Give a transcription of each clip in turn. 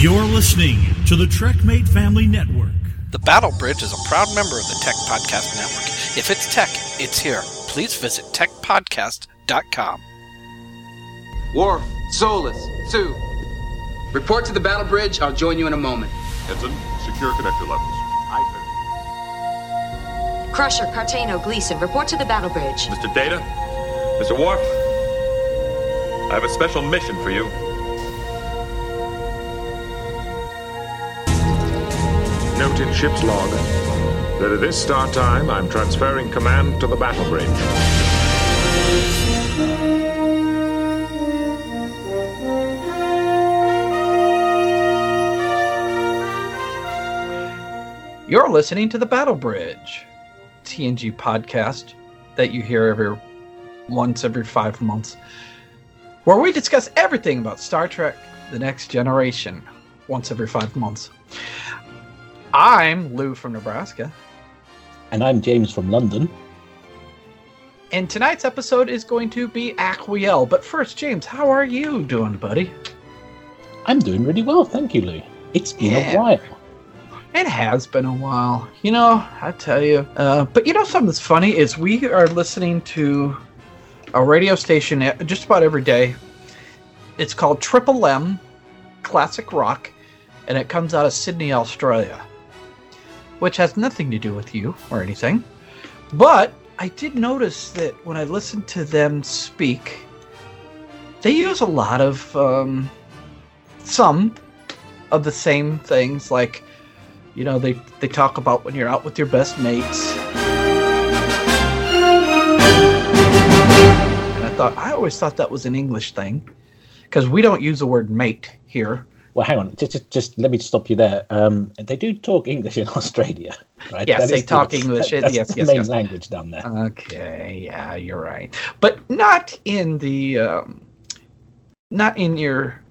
You're listening to the TrekMate Family Network. The Battle Bridge is a proud member of the Tech Podcast Network. If it's tech, it's here. Please visit techpodcast.com. Worf, Solus, Sue. Report to the battle bridge. I'll join you in a moment. Ensign, secure connector levels. I say. Crusher, Cartano, Gleason, report to the battle bridge. Mr. Data, Mr. Worf, I have a special mission for you. Note in ship's log that at this start time, I'm transferring command to the battle bridge. You're listening to the Battle Bridge, TNG podcast that you hear every once every five months, where we discuss everything about Star Trek: The Next Generation once every five months. I'm Lou from Nebraska, And I'm James from London. and tonight's episode is going to be Aquiel. But first, James, how are you doing, buddy? I'm doing really well, thank you, Lou. It's been Yeah. a while. It has been a while, you know. I tell you, uh, but you know something that's funny is we are listening to a radio station just about every day. It's called Triple M Classic Rock, and it comes out of Sydney, Australia, which has nothing to do with you or anything. But I did notice that when I listened to them speak, they use a lot of um, some of the same things like you know they they talk about when you're out with your best mates and i thought i always thought that was an english thing because we don't use the word mate here Well, hang on, just, just, just let me stop you there. Um, they do talk English in Australia, right? Yes, That they is the- talk English. that- that's Yes, the yes, main yes. language down there. okay yeah you're right but not in the um, not in your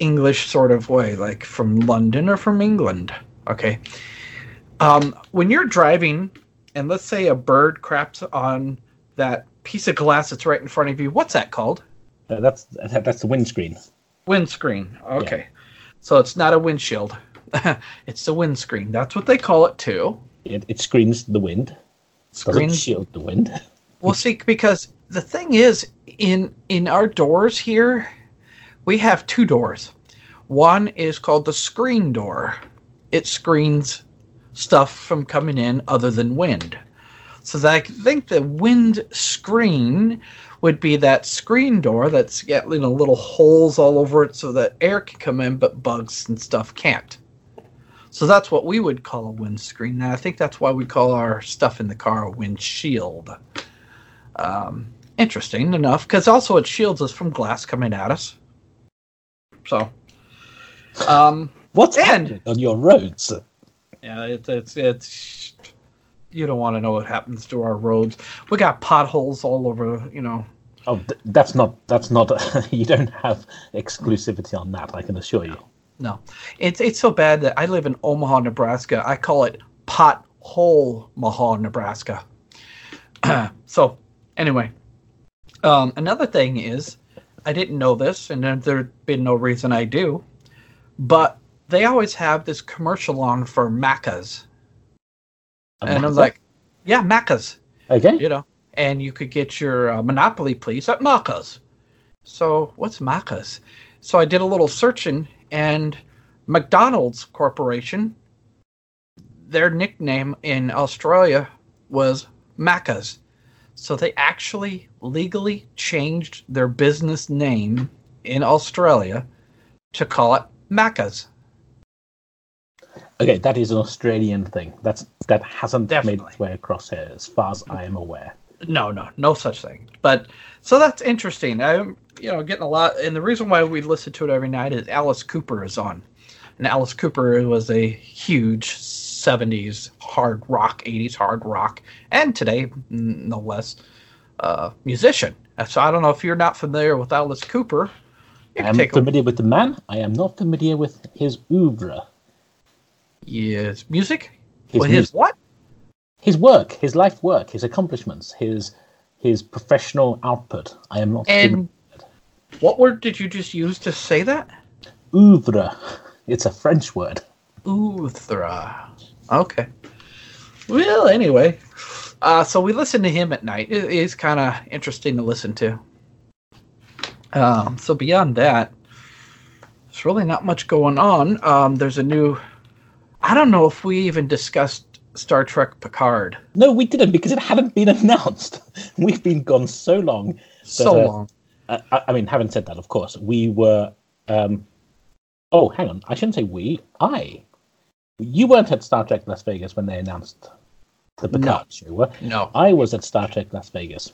english sort of way like from london or from england okay um, when you're driving and let's say a bird craps on that piece of glass that's right in front of you what's that called Uh, that's that's the windscreen. windscreen okay so it's not a windshield it's the windscreen that's what they call it too It, it screens the wind. Doesn't shield the wind. Well, see, because the thing is, in in our doors here, we have two doors. One is called the screen door. It screens stuff from coming in other than wind. So that I think the wind screen would be that screen door that's got you know little holes all over it so that air can come in, but bugs and stuff can't. So that's what we would call a windscreen. And I think that's why we call our stuff in the car a windshield um, interesting enough because also it shields us from glass coming at us. So, um, What's happening on your roads? yeah, it's it's it's you don't want to know what happens to our roads. We got potholes all over, you know. Oh, th- that's not that's not. you don't have exclusivity on that. I can assure you. No, it's it's so bad that I live in Omaha, Nebraska. I call it pothole Maha, Nebraska. so, anyway, um, another thing is, I didn't know this, and there- there'd been no reason I do, but they always have this commercial on for Macca's, and I'm like, yeah, Macca's, okay. you know, and you could get your uh, Monopoly, please, at Macca's. So, what's Macca's? So I did a little searching, and McDonald's Corporation, their nickname in Australia was Macca's. So they actually legally changed their business name in Australia to call it Macca's. Okay, that is an Australian thing. That's that hasn't Definitely. made its way across here, as far as I am aware. No, no, no such thing. But so that's interesting. I'm, you know, getting a lot, and the reason why we listen to it every night is Alice Cooper is on, and Alice Cooper was a huge '70s hard rock, '80s hard rock, and today, no less, uh, musician. So I don't know if you're not familiar with Alice Cooper. I'm take a familiar with the man. I am not familiar with his oeuvre, yes, music. His Well, his music. what? His work, his life work, his accomplishments, his his professional output. I am not And what word did you just use to say that? oeuvre. It's a French word. Uthra. Okay. Well, anyway, uh, so we listen to him at night. It is kind of interesting to listen to. Um, so beyond that, there's really not much going on. Um, there's a new. I don't know if we even discussed Star Trek Picard. No, we didn't because it hadn't been announced. We've been gone so long. that, So uh, long. I, I I mean, having said that, of course, we were. Um, oh, hang on. I shouldn't say we. I. You weren't at Star Trek Las Vegas when they announced the Picard show, were? No. I was at Star Trek Las Vegas.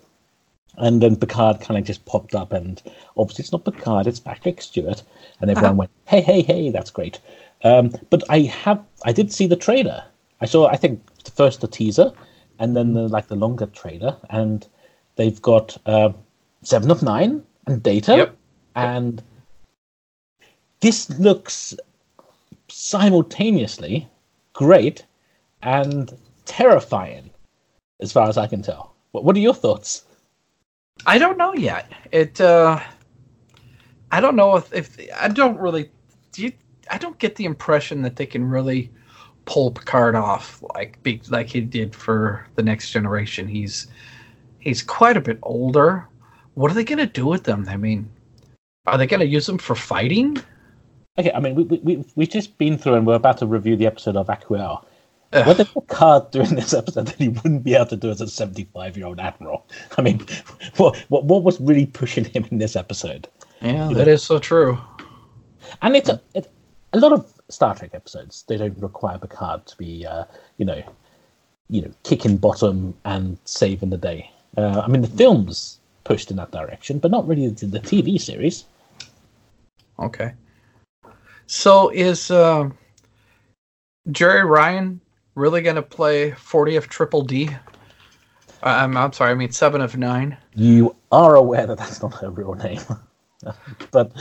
And then Picard kind of just popped up, and obviously it's not Picard, it's Patrick Stewart. And everyone went, hey, hey, hey, that's great. Um, but I have, I did see the trailer. I saw, I think, first the teaser, and then the, like the longer trailer, and they've got uh, Seven of Nine and Data, Yep. and this looks simultaneously great and terrifying, as far as I can tell. What, what are your thoughts? I don't know yet. It. uh I don't know if if I don't really. Do you? I don't get the impression that they can really pull Picard off like be, like he did for the next generation. He's he's quite a bit older. What are they going to do with them? I mean, are they going to use them for fighting? Okay, I mean, we, we, we, we've just been through and we're about to review the episode of. Ugh. What did Picard do in this episode that he wouldn't be able to do as a 75 year old admiral? I mean, what, what, what was really pushing him in this episode? Yeah, that is so true. And it's a, it, a lot of Star Trek episodes. They don't require Picard to be, uh, you know, you know, kicking bottom and saving the day. Uh, I mean, the films pushed in that direction, but not really the, the TV series. Okay. So is uh, Jeri Ryan really going to play 40 of Triple D? Uh, I'm, I'm sorry, I mean 7 of 9. You are aware that that's not her real name, but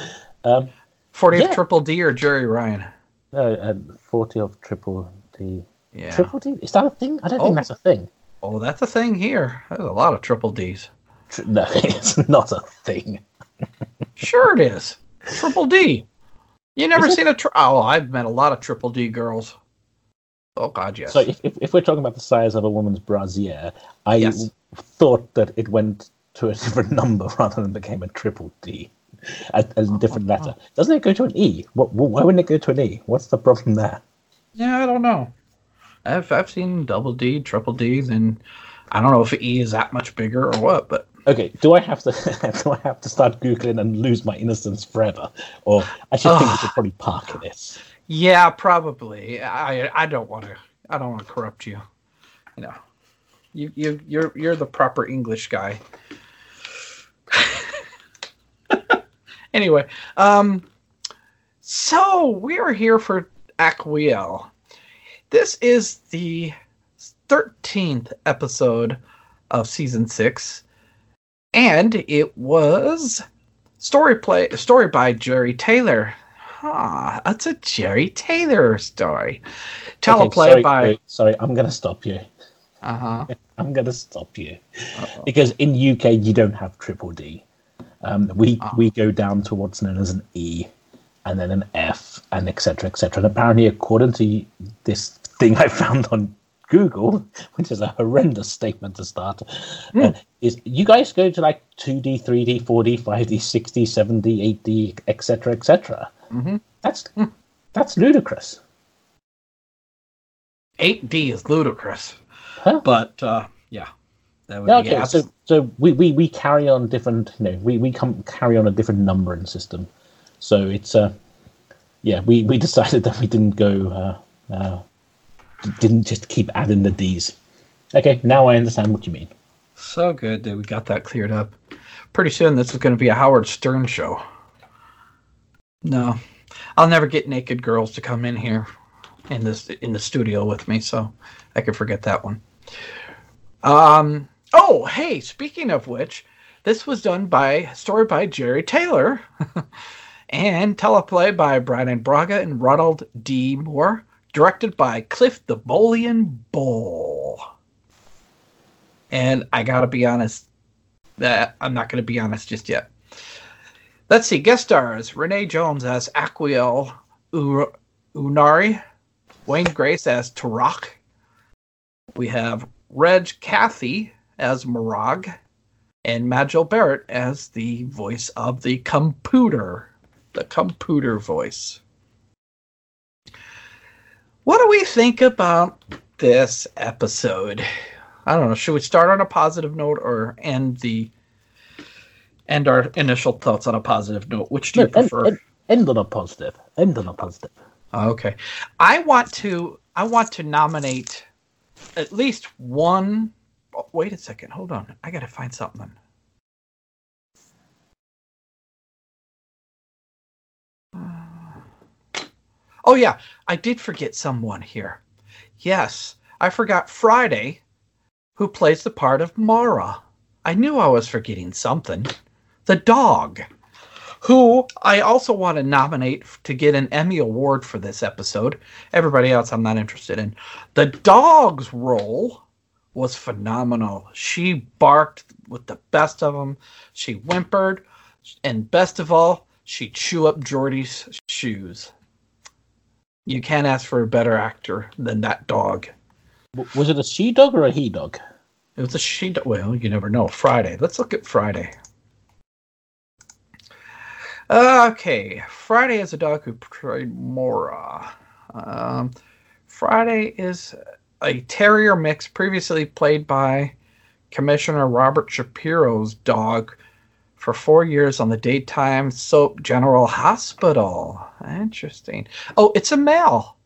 um, 40 Yeah. of Triple D or Jeri Ryan? Uh, and forty of Triple D. Yeah. Triple D is that a thing? I don't Oh. think that's a thing. Oh, that's a thing here. There's a lot of Triple Ds. Tri- no, it's not a thing. Sure it is. Triple D. You never Is it? seen a tri- Oh, I've met a lot of Triple D girls. Oh god, yes. So if, if, if we're talking about the size of a woman's brassiere, I Yes. thought that it went to a different number rather than became a triple D, a, a different letter. Doesn't it go to an E? What, why wouldn't it go to an E? What's the problem there? Yeah, I don't know. I've I've seen double D, triple D's, and I don't know if E is that much bigger or what, but Okay, do I have to do I have to start googling and lose my innocence forever, or I should think we should probably park this? yeah, probably. I I don't want to I don't want to corrupt you. You know, you you you're you're the proper English guy. Anyway, um, so we are here for Aquiel. This is the thirteenth episode of season six, and it was story play story by Jeri Taylor. Ah, that's a Jeri Taylor story. Teleplay Okay, sorry, by wait, sorry, I'm going to stop you. uh huh. I'm going to stop you because in UK you don't have triple D. Um, we Ah. we go down to what's known as an E, and then an F, and etc. etc. And apparently, according to this thing I found on Google, which is a horrendous statement to start, Hmm. uh, is you guys go to like two D, three D, four D, five D, six D, seven D, eight D, etc. etc. Mm-hmm. That's that's ludicrous. 8D is ludicrous. Huh? But uh, yeah, okay, abs- so so we, we, we carry on different you know we, we come carry on a different numbering system. So it's uh yeah we, we decided that we didn't go uh, uh didn't just keep adding the D's. Okay, now I understand what you mean. so good that we got that cleared up. Pretty soon, this is going to be a Howard Stern show. No, I'll never get naked girls to come in here in this in the studio with me, so I can forget that one. Um. Oh, hey. Speaking of which, this was done by story by Jeri Taylor, and teleplay by Brannon Braga and Ronald D. Moore, directed by Cliff the Bolian Bull. And I gotta be honest, that I'm not gonna be honest just yet. Let's see, guest stars Renee Jones as Aquiel, U- Uhnari, Wayne Grace as Torak. We have Reg Cathey as Morag, and Majel Barrett as the voice of the computer, the computer voice. What do we think about this episode? I don't know. Should we start on a positive note or end the end our initial thoughts on a positive note? Which do you No, end, prefer? end, end on a positive. End on a positive. Okay. I want to I want to nominate at least one oh, wait a second, hold on. I gotta find something. Uh, Oh yeah, I did forget someone here. Yes, I forgot Friday, who plays the part of Maura. I knew I was forgetting something. The dog who I also want to nominate to get an Emmy Award for this episode. Everybody else, I'm not interested in. The dog's role was phenomenal. She barked with the best of them. She whimpered, and best of all, she chewed up Geordi's shoes. You can't ask for a better actor than that dog. Was it a she dog or a he dog? It was a she. Dog. Well, you never know. Friday. Let's look at Friday. Okay, Friday is a dog who portrayed Maura. Um, Friday is a terrier mix previously played by Commissioner Robert Shapiro's dog for four years on the daytime soap General Hospital. Interesting. Oh, it's a male.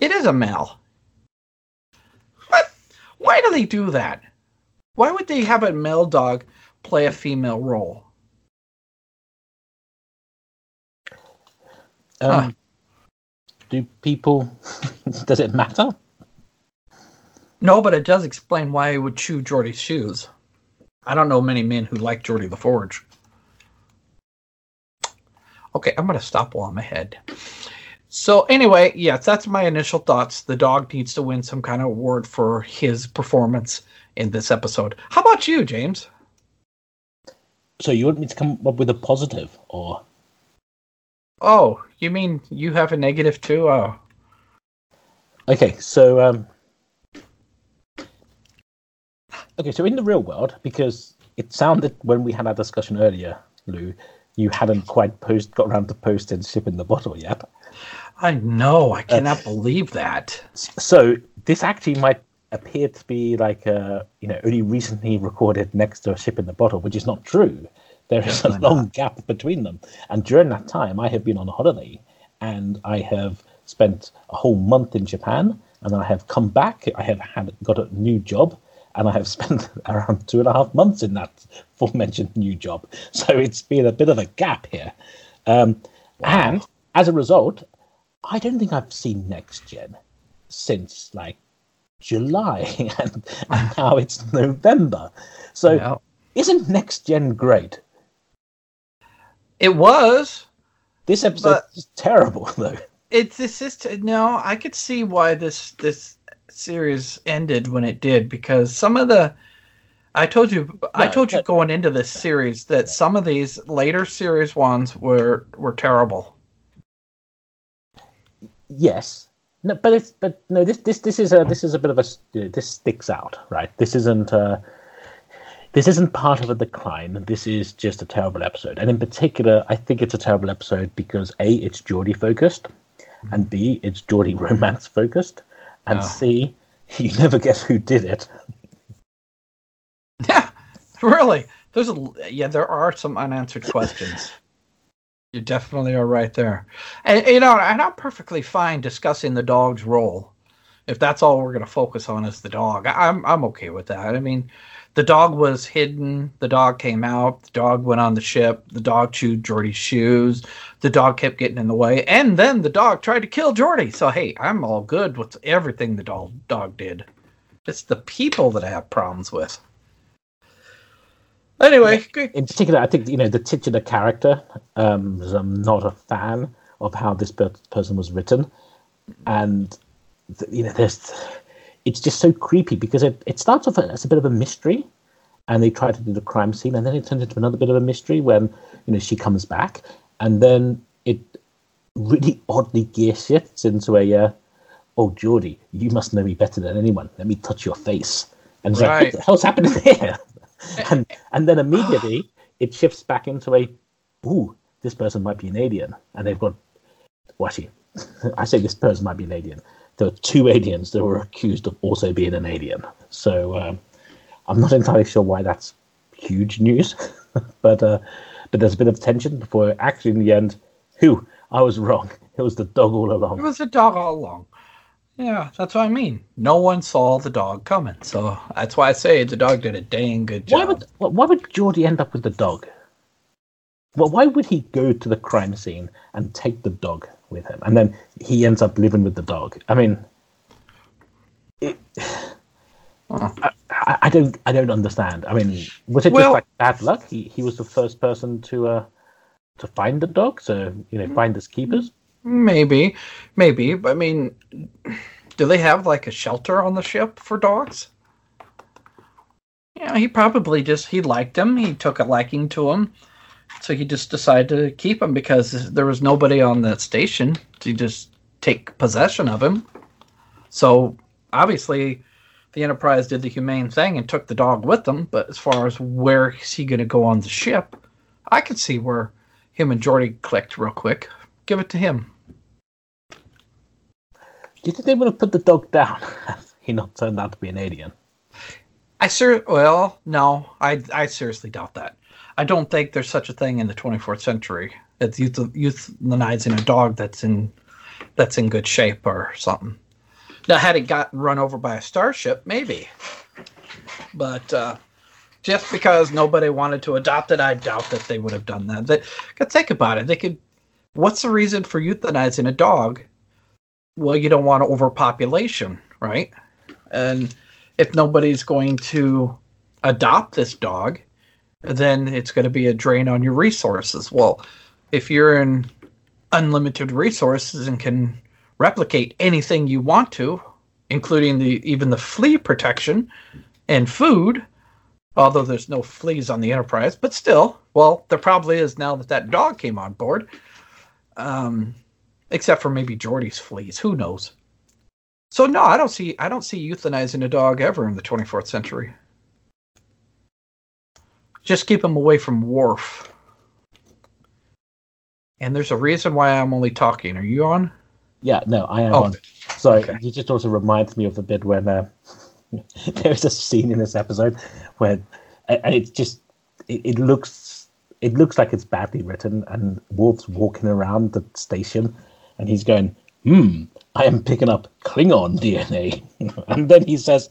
It is a male. What? Why do they do that? Why would they have a male dog play a female role? Um, Huh. Do people? does it matter? No, but it does explain why he would chew Geordi's shoes. I don't know many men who like Geordi La Forge. Okay, I'm going to stop while I'm ahead. So, anyway, yes, that's my initial thoughts. The dog needs to win some kind of award for his performance in this episode. How about you, James? So you want me to come up with a positive, or Oh, you mean you have a negative too? Oh, okay? So um, okay. So in the real world, because it sounded when we had our discussion earlier, Lou, you hadn't quite post got around to posting ship in the bottle yet. I know. I uh, cannot believe that. So this actually might appear to be like a you know only recently recorded next to a ship in the bottle, which is not true. There is a long gap between them, and during that time, I have been on holiday, and I have spent a whole month in Japan, and I have come back. I have had got a new job, and I have spent around two and a half months in that aforementioned new job. So it's been a bit of a gap here, um, and as a result, I don't think I've seen Next Gen since like July, and, and now it's November. So Yeah. isn't Next Gen great? It was. This episode is terrible, though. It's this is no. I could see why this this series ended when it did because some of the. I told you. I told you going into this series that some of these later series ones were were terrible. Yes, no, but it's but no. This this this is a this is a bit of a this sticks out, right? This isn't uh this isn't part of a decline. This is just a terrible episode, and in particular, I think it's a terrible episode because a it's Geordi focused, and b it's Geordi romance focused, and Yeah. c you never guess who did it. Yeah, really. There's a yeah. There are some unanswered questions. You definitely are right there, and you know, and I'm perfectly fine discussing the dog's role. If that's all we're going to focus on is the dog, I'm I'm okay with that. I mean, the dog was hidden. The dog came out. The dog went on the ship. The dog chewed Geordi's shoes. The dog kept getting in the way, and then the dog tried to kill Geordi. So hey, I'm all good with everything the dog dog did. It's the people that I have problems with. Anyway, in particular, I think you know the titular character. Um, I'm not a fan of how this person was written, and you know, there's it's just so creepy because it, it starts off as a bit of a mystery, and they try to do the crime scene, and then it turns into another bit of a mystery when you know she comes back, and then it really oddly gear shifts into a, uh, oh, Geordi, you must know me better than anyone. Let me touch your face. And it's like, what the hell's happening here? and, and then immediately it shifts back into a, ooh, this person might be an alien. And they've got, well, actually, I say this person might be an alien. There were two aliens that were accused of also being an alien. So um, I'm not entirely sure why that's huge news, but uh, but there's a bit of tension before actually in the end, who I was wrong. It was the dog all along. It was the dog all along. Yeah, that's what I mean. No one saw the dog coming, so that's why I say the dog did a dang good job. Why would why would Geordi end up with the dog? Well, why would he go to the crime scene and take the dog with him, and then he ends up living with the dog? I mean, it, I, I I don't I don't understand. I mean, was it Well- just like bad luck? He he was the first person to uh to find the dog, so you know find his keepers. Maybe, maybe. But I mean, do they have like a shelter on the ship for dogs? Yeah, he probably just he liked him. He took a liking to him, so he just decided to keep him because there was nobody on that station to just take possession of him. So obviously, the Enterprise did the humane thing and took the dog with them. But as far as where is he going to go on the ship, I could see where him and Geordi clicked real quick. Give it to him. Do you think they would have put the dog down? had he not turned out to be an alien. I ser well, no, I I seriously doubt that. I don't think there's such a thing in the 24th century. It's euth- euthanizing a dog that's in that's in good shape or something. Now, had it gotten run over by a starship, maybe. But uh, just because nobody wanted to adopt it, I doubt that they would have done that. They think about it. They could. What's the reason for euthanizing a dog? Well, you don't want overpopulation, right? And if nobody's going to adopt this dog, then it's going to be a drain on your resources. Well, if you're in unlimited resources and can replicate anything you want to, including the even the flea protection and food, although there's no fleas on the Enterprise, but still, well, there probably is now that that dog came on board. Um, except for maybe Geordi's fleas, who knows? So no, I don't see I don't see euthanizing a dog ever in the 24th century. Just keep him away from Worf. And there's a reason why I'm only talking. Are you on? Yeah, no, I am Oh, on. Sorry, okay. you just also reminds me of the bit when uh, there's a scene in this episode where and and it just it, it looks it looks like it's badly written, and Worf's walking around the station, and he's going, "Hmm, I am picking up Klingon DNA," and then he says.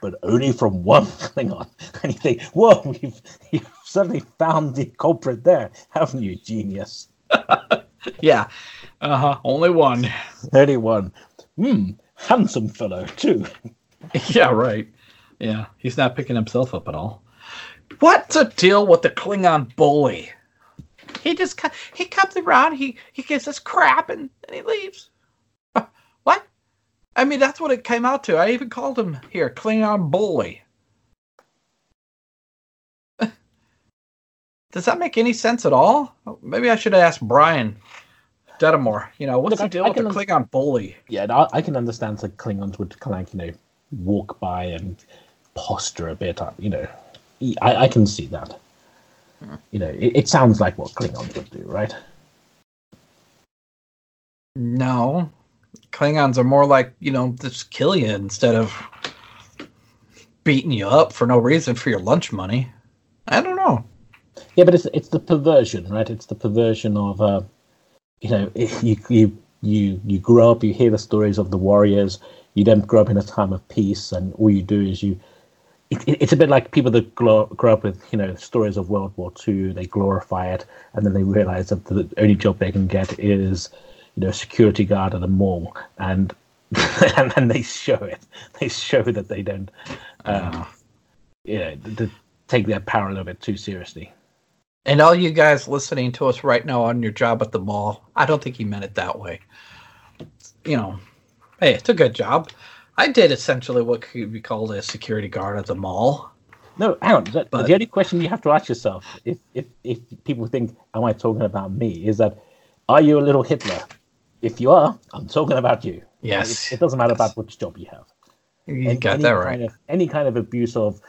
But only from one Klingon. And you think, whoa, we've, you've suddenly found the culprit there, haven't you, genius? Yeah. Uh huh. Only one. Only one. Hmm, handsome fellow, too. yeah, right. Yeah, he's not picking himself up at all. What's the deal with the Klingon bully? He just he comes around, he he gives us crap, and then he leaves. I mean, that's what it came out to. I even called him here Klingon bully. Does that make any sense at all? Maybe I should ask Brian Dedamore. You know, what's Look, the I- deal I with the can un- bully? Yeah, I, I can understand the Klingons would kind of like, you know, walk by and posture a bit. uh, You know, I, I can see that. You know, it, it sounds like what Klingons would do, right? No. Klingons are more like, you know, just kill you instead of beating you up for no reason for your lunch money. I don't know. Yeah, but it's it's the perversion, right? It's the perversion of, uh, you know, you you you you grow up, you hear the stories of the warriors. You don't grow up in a time of peace, and all you do is you. It, it, it's a bit like people that grow, grow up with you know stories of World War II. They glorify it, and then they realize that the only job they can get is, you know, security guard at a mall, and and then they show it. They show that they don't, um, you know, th- th- take their power a little bit too seriously. And all you guys listening to us right now on your job at the mall, I don't think he meant it that way. You know, hey, it's a good job. I did essentially what could be called a security guard at the mall. No, hang on. The, But- the only question you have to ask yourself, if, if if people think, "Am I talking about me?" is that Are you a little Hitler? If you are, I'm talking about you. Yes. It, it doesn't matter Yes. about which job you have. You And got any that kind right. Of, any kind of abuse of,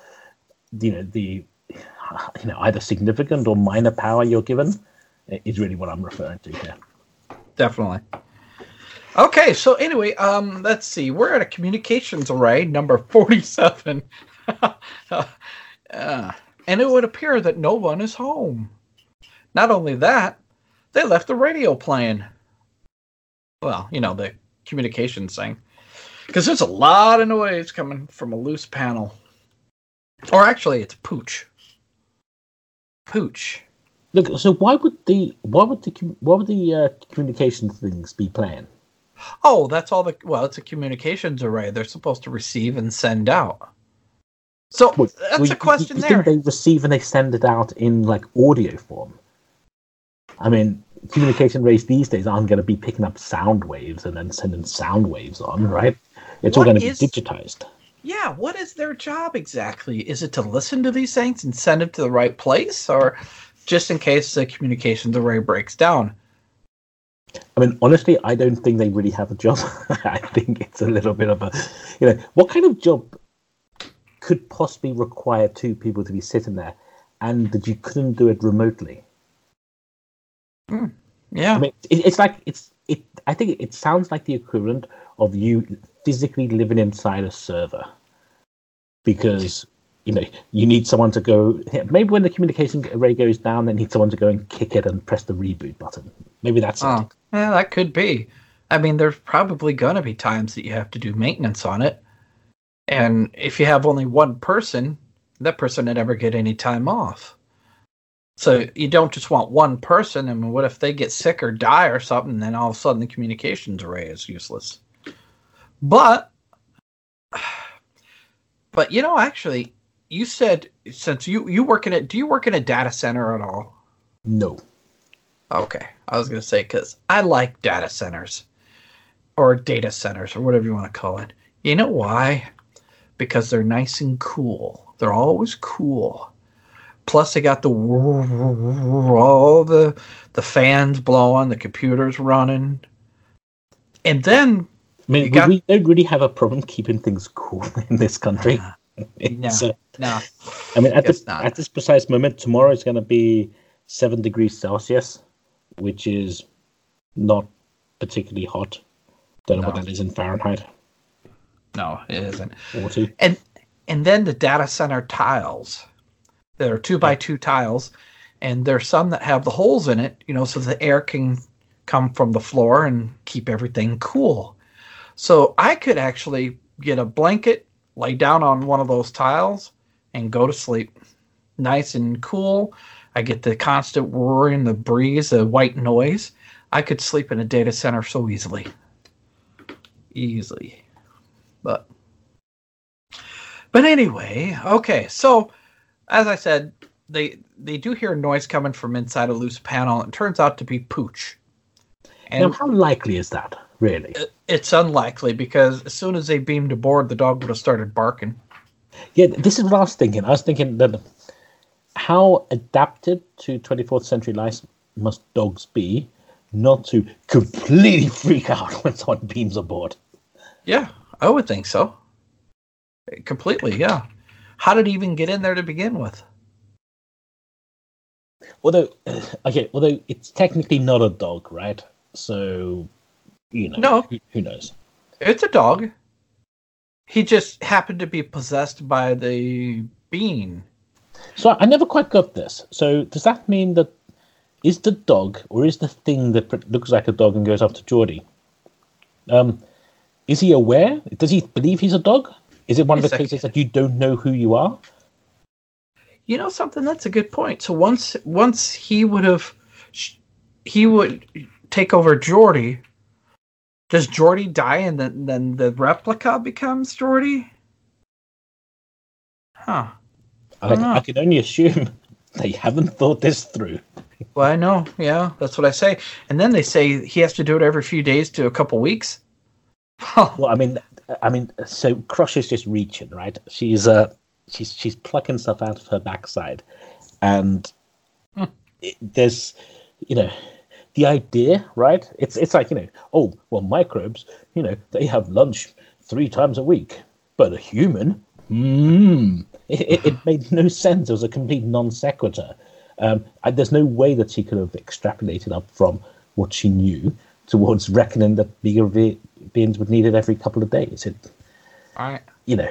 you know, the, you know, either significant or minor power you're given, is really what I'm referring to here. Definitely. Okay, so anyway, um, let's see. We're at a communications array number forty-seven, uh, and it would appear that no one is home. Not only that, they left the radio playing. Well, you know the communications thing, because there's a lot of noise coming from a loose panel, or actually, it's pooch. Pooch. Look, so why would the why would the why would the uh, communication things be playing? Oh, that's all the well, it's a communications array. They're supposed to receive and send out. So Well, that's well, a question you, you there. Think they receive and they send it out in like audio form. I mean, communication rays these days aren't going to be picking up sound waves and then sending sound waves on, right? It's all going to be digitized. Yeah, what is their job exactly? Is it to listen to these things and send it to the right place, or just in case the communications array breaks down? I mean, honestly, I don't think they really have a job. I think it's a little bit of a, you know, what kind of job could possibly require two people to be sitting there, and that you couldn't do it remotely? Hmm. Yeah, I mean, it, it's like it's it. I think it sounds like the equivalent of you physically living inside a server, because you know you need someone to go. Maybe when the communication array goes down, they need someone to go and kick it and press the reboot button. Maybe that's oh, it. oh, yeah, that could be. I mean, there's probably going to be times that you have to do maintenance on it, and if you have only one person, that person would never get any time off. So you don't just want one person. I mean, what if they get sick or die or something? Then all of a sudden the communications array is useless. But, but you know, actually, you said since you you work in it, do you work in a data center at all? No. Okay, I was gonna say because I like data centers, or data centers, or whatever you want to call it. You know why? Because they're nice and cool. They're always cool. Plus, they got the all the the fans blowing, the computers running, and then I mean, we, got- we don't really have a problem keeping things cool in this country. No, uh, no, I mean, at this not. at this precise moment, tomorrow is going to be seven degrees Celsius, which is not particularly hot. Don't know what that is in Fahrenheit. no, it isn't. Forty. and and then the data center tiles there are two by two tiles and there's some that have the holes in it you know so the air can come from the floor and keep everything cool. So i could actually get a blanket lay down on one of those tiles and go to sleep. Nice and cool. I get the constant roaring the breeze the white noise. I could sleep in a data center so easily. Easily. But but anyway, okay. So, as I said, they they do hear a noise coming from inside a loose panel. It turns out to be pooch, Now, and how likely is that, really? it's unlikely because as soon as they beamed aboard, the dog would have started barking. Yeah, this is what I was thinking. I was thinking that how adapted to 24th century life must dogs be not to completely freak out when someone beams aboard? Yeah, I would think so. Completely, yeah. How did he even get in there to begin with? Although, okay, although it's technically not a dog, right? So, you know, No. who, who knows? It's a dog. He just happened to be possessed by the bean. So I never quite got this. So does that mean that is the dog or is the thing that looks like a dog and goes up to Geordi? Um, is he aware? Does he believe he's a dog? Is it one of the cases that you don't know who you are? You know something? That's a good point. So once once he would have, he would take over Geordi. Does Geordi die and then then the replica becomes Geordi? Huh. I, don't. I can only assume they haven't thought this through. Well, I know. Yeah, that's what I say. And then they say he has to do it every few days to a couple weeks. Well, I mean, I mean, so Crush is just reaching, right? She's uh, she's she's plucking stuff out of her backside, and Hmm. it, there's, you know, the idea, right? It's it's like you know, oh well, microbes, you know, they have lunch three times a week, but a human, hmm, it, it, it made no sense. It was a complete non sequitur. Um, I, there's no way that she could have extrapolated up from what she knew towards reckoning that bigger beings would need it every couple of days. It, Right. you know,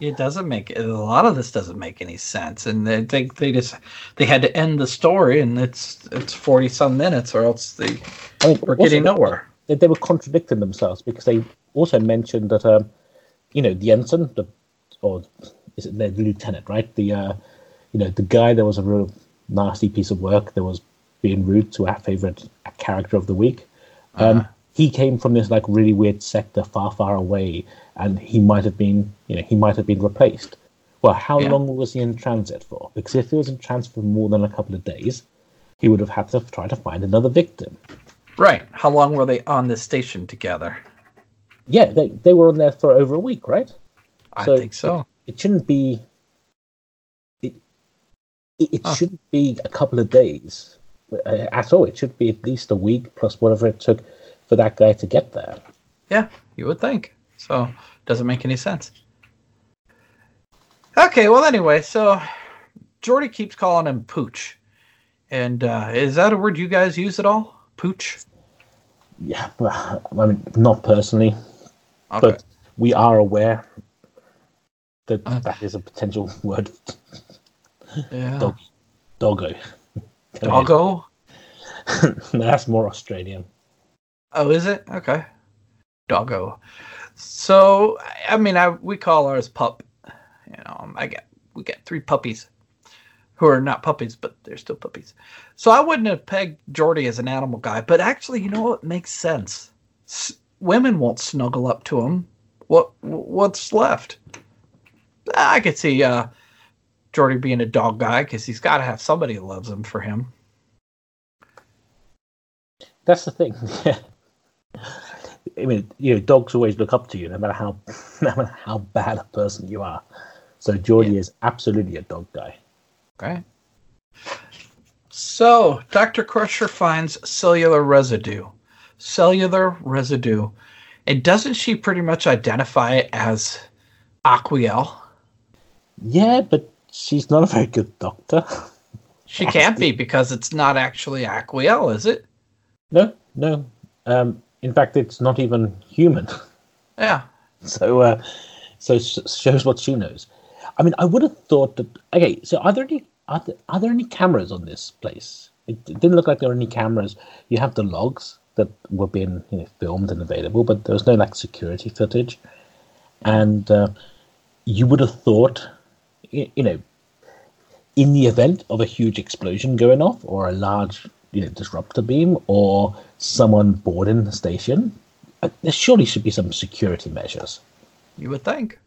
It doesn't make a lot of this doesn't make any sense, and they think they just they had to end the story, and it's it's forty some minutes, or else they I mean, we're getting nowhere. They, they were contradicting themselves because they also mentioned that, um, you know, the ensign, the or is it the lieutenant, right? The uh, you know, the guy that was a real nasty piece of work that was being rude to our favorite character of the week. Um, He came from this like really weird sector far, far away, and he might have been, you know, he might have been replaced. Well, how Yeah. long was he in transit for? Because if he was in transit for more than a couple of days, he would have had to try to find another victim. Right. How long were they on this station together? Yeah, they they were on there for over a week, right? I So- think so. It shouldn't be. It it, it Huh. shouldn't be a couple of days uh, at all. It should be at least a week plus whatever it took for that guy to get there. Yeah, you would think. So doesn't make any sense. Okay, well anyway, so Geordi keeps calling him Pooch. And uh, is that a word you guys use at all? Pooch? Yeah, well, I mean, not personally, Okay. but we are aware that Uh. that is a potential word. yeah. Dog, doggo. Doggo? No, that's more Australian. Oh, is it? Okay. Doggo. So, I mean, I we call ours pup. You know, I get we get three puppies, who are not puppies, but they're still puppies. So I wouldn't have pegged Geordi as an animal guy, but actually, you know what makes sense? S- women won't snuggle up to him. What what's left? I could see uh, Geordi being a dog guy because he's got to have somebody who loves him for him. That's the thing. I mean, you know, dogs always look up to you, no matter how, no matter how bad a person you are. So Geordi is absolutely a dog guy. Okay. So, Dr. Crusher finds cellular residue. Cellular residue. And doesn't she pretty much identify it as Aquiel? Yeah, but she's not a very good doctor. She can't be because it's not actually Aquiel, is it? No, no. Um, in fact, it's not even human. Yeah. So, uh, so it shows what she knows. I mean, I would have thought that. Okay, so are there any are there, are there any cameras on this place? It, it didn't look like there were any cameras. You have the logs that were being you know, filmed and available, but there was no like security footage. And uh, you would have thought, y- you know, in the event of a huge explosion going off or a large you know disruptor beam or someone boarding the station, uh, there surely should be some security measures. You would think.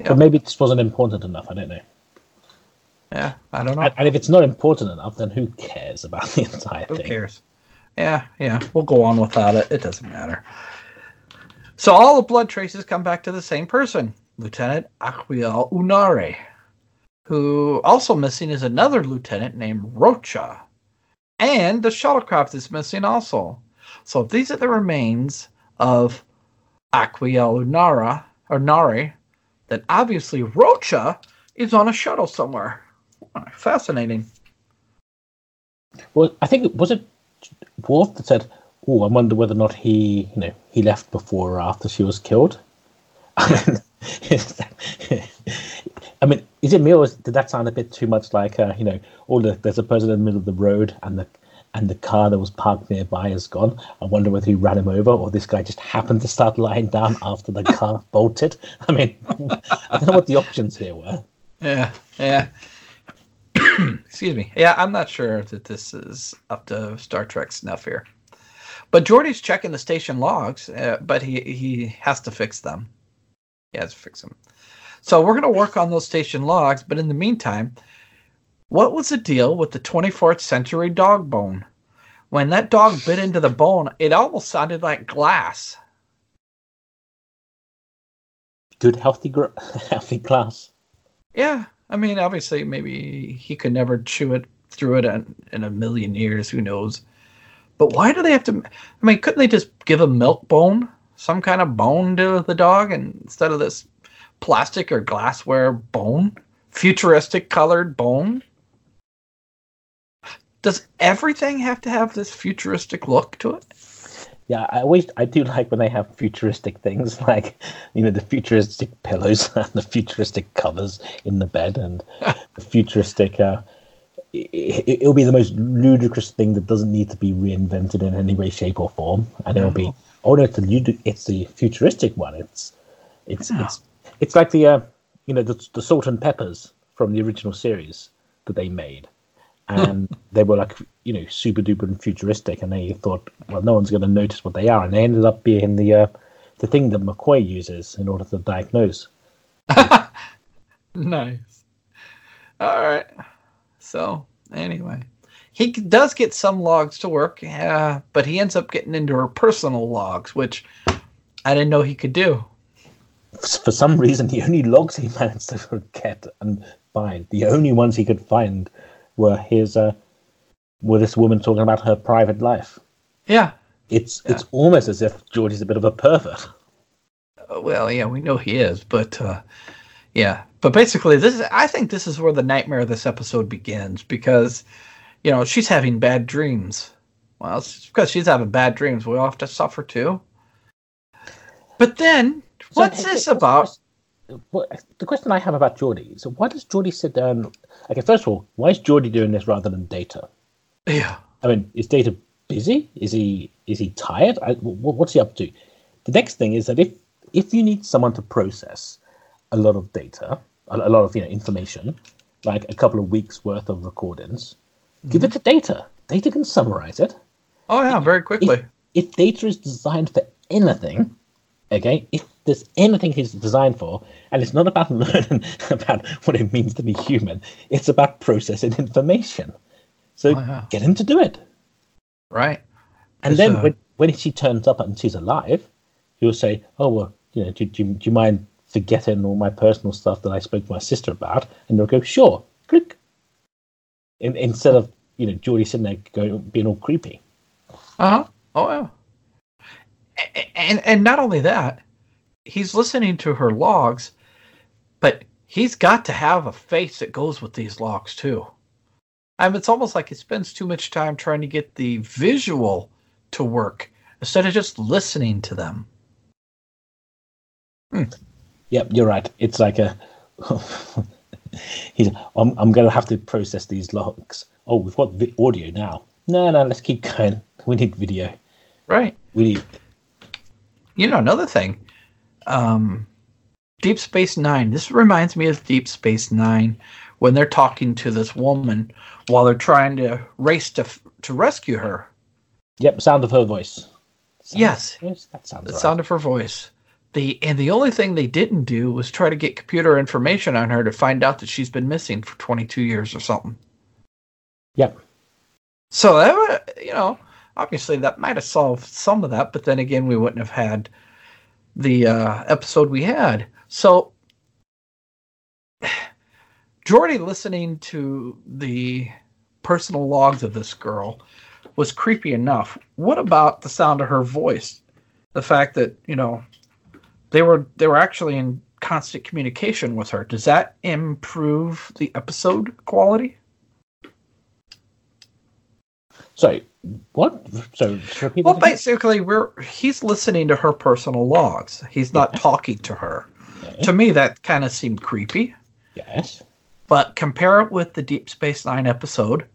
Yeah. But maybe this wasn't important enough. I don't know. Yeah. I don't know. And, and if it's not important enough, then who cares about the entire Who thing? Who cares? Yeah, yeah. We'll go on without it. It doesn't matter. So all the blood traces come back to the same person, Lieutenant Aquiel Unare, who also missing is another lieutenant named Rocha. And the shuttlecraft is missing also. So these are the remains of Aquiel Unara or Nari, then obviously Rocha is on a shuttle somewhere. Fascinating. Well, I think it was it Worf that said, "Oh, I wonder whether or not he, you know, he left before or after she was killed." I mean, is it me or is, did that sound a bit too much like, uh, you know, all look, there's a person in the middle of the road and the and the car that was parked nearby is gone. I wonder whether he ran him over or this guy just happened to start lying down after the car bolted. I mean, I don't know what the options here were. Yeah, yeah. Excuse me. Yeah, I'm not sure that this is up to Star Trek snuff here. But Geordi's checking the station logs, uh, but he he has to fix them. To fix them. So we're going to work on those station logs. But in the meantime, what was the deal with the 24th century dog bone? When that dog bit into the bone, it almost sounded like glass. Good, healthy, gr- healthy glass. Yeah, I mean, obviously, maybe he could never chew it through it in, in a million years. Who knows? But why do they have to? I mean, couldn't they just give a milk bone, some kind of bone to the dog, and instead of this plastic or glassware bone, futuristic colored bone? Does everything have to have this futuristic look to it? Yeah, I always I do like when they have futuristic things like you know the futuristic pillows and the futuristic covers in the bed and the futuristic. Uh, it, it'll be the most ludicrous thing that doesn't need to be reinvented in any way, shape, or form, and it'll be oh no, it's the it's the futuristic one. It's it's Yeah. it's it's like the uh, you know the the salt and peppers from the original series that they made and they were like you know super duper and futuristic and they thought well no one's going to notice what they are and they ended up being the uh, the thing that mccoy uses in order to diagnose Nice. All right. So anyway, he does get some logs to work, yeah, but he ends up getting into her personal logs, which I didn't know he could do. for some reason the only logs he managed to get and find the only ones he could find were his uh were this woman talking about her private life Yeah. it's it's almost as if georgie's a bit of a pervert Uh, Well, yeah, we know he is, but uh, yeah, but basically, this is. I think this is where the nightmare of this episode begins because, you know, she's having bad dreams. Well, it's because she's having bad dreams. We all have to suffer too. But then, what's So, this about? Well, the question I have about Geordi so why does Geordi sit down? Okay, first of all, why is Geordi doing this rather than Data? Yeah. I mean, is Data busy? Is he is he tired? I, what's he up to? The next thing is that if if you need someone to process a lot of data, a, a lot of you know information, like a couple of weeks worth of recordings, give it to Data. Data can summarize it. Oh yeah, very quickly. If, if data is designed for anything, okay, if there's anything it's designed for, and it's not about learning about what it means to be human, it's about processing information. So Oh, yeah. get him to do it. Right. And then uh, when, when she turns up and she's alive, he'll say, "Oh well, you know, do, do, do you mind forgetting all my personal stuff that I spoke to my sister about?" And they'll go, "Sure." Click. In, instead of you know Geordi sitting there going being all creepy. Uh huh. Oh yeah. And and not only that, he's listening to her logs, but he's got to have a face that goes with these logs too. I mean, it's almost like he spends too much time trying to get the visual to work instead of just listening to them. Yep, you're right. It's like a. He's. I'm. I'm going to have to process these logs. Oh, we've got vi- audio now. No, no. Let's keep going. We need video. Right. We need. You know, another thing, um, Deep Space Nine. This reminds me of Deep Space Nine when they're talking to this woman while they're trying to race to to rescue her. Yep. Sound of her voice. Sound Yes. of her voice? That sounds The right. sound of her voice. The and the only thing they didn't do was try to get computer information on her to find out that she's been missing for 22 years or something. Yep. So that you know, obviously that might have solved some of that, but then again, we wouldn't have had the uh, episode we had. So Geordi listening to the personal logs of this girl was creepy enough. What about the sound of her voice? The fact that you know they were they were actually in constant communication with her. Does that improve the episode quality? So what? So Well, basically, we're he's listening to her personal logs. He's not talking to her. To me, that kind of seemed creepy. Yes. But compare it with the Deep Space Nine episode,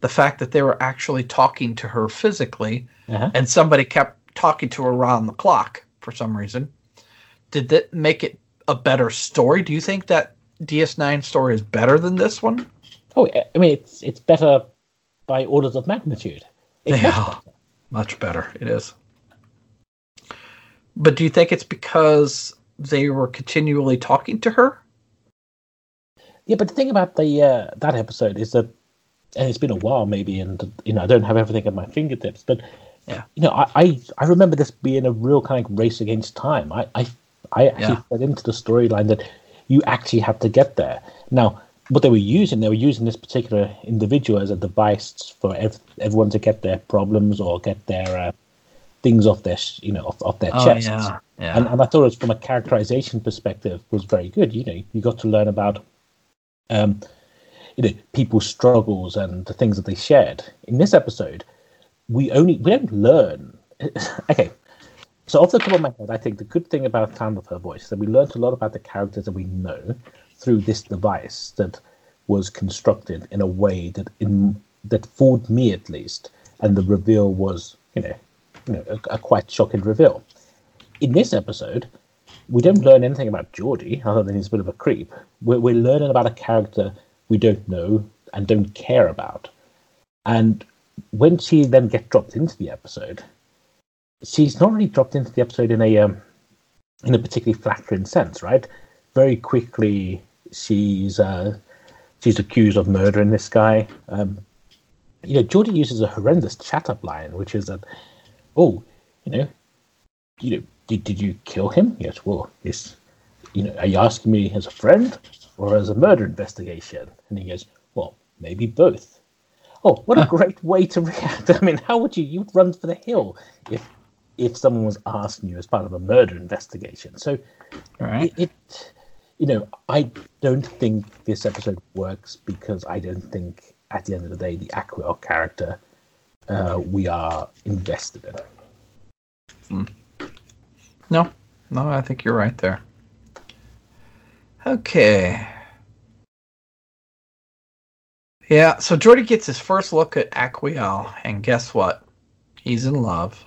the fact that they were actually talking to her physically, Uh-huh. and somebody kept talking to her around the clock for some reason. Did that make it a better story? Do you think that DS9 story is better than this one? Oh, I mean, it's it's better by orders of magnitude. It's much better. Much better, it is. But do you think it's because they were continually talking to her? Yeah, but the thing about the uh, that episode is that, and it's been a while maybe, and you know I don't have everything at my fingertips, but Yeah. you know I, I I remember this being a real kind of race against time. I I, I actually Yeah. fed into the storyline that you actually had to get there. Now what they were using, they were using this particular individual as a device for ev- everyone to get their problems or get their uh, things off their, sh- you know, off, off their Oh, chests. yeah, yeah. And, and I thought it was from a characterization perspective was very good. You know, you got to learn about, um, you know, people's struggles and the things that they shared. In this episode, we only we don't learn. okay, so off the top of my head, I think the good thing about Sound of Her Voice is that we learned a lot about the characters that we know through this device that was constructed in a way that in that fooled me at least, and the reveal was, you know, you know, a, a quite shocking reveal. In this episode, we don't learn anything about Geordi other than he's a bit of a creep. We're, we're learning about a character we don't know and don't care about. And when she then gets dropped into the episode, she's not really dropped into the episode in a um, in a particularly flattering sense, right? Very quickly, she's uh, she's accused of murdering this guy. Um, you know, Geordi uses a horrendous chat up line, which is that, oh, you know, you know, did, did you kill him? Yes. Well, yes. You know, are you asking me as a friend or as a murder investigation? And he goes, well, maybe both. Oh, what a great way to react! I mean, how would you you'd run for the hill if if someone was asking you as part of a murder investigation? So, right. it, it you know, I don't think this episode works because I don't think at the end of the day the Aquiel character uh, we are invested in. No, no, I think you're right there. Okay. Yeah, so Geordi gets his first look at Aquiel, and guess what? He's in love.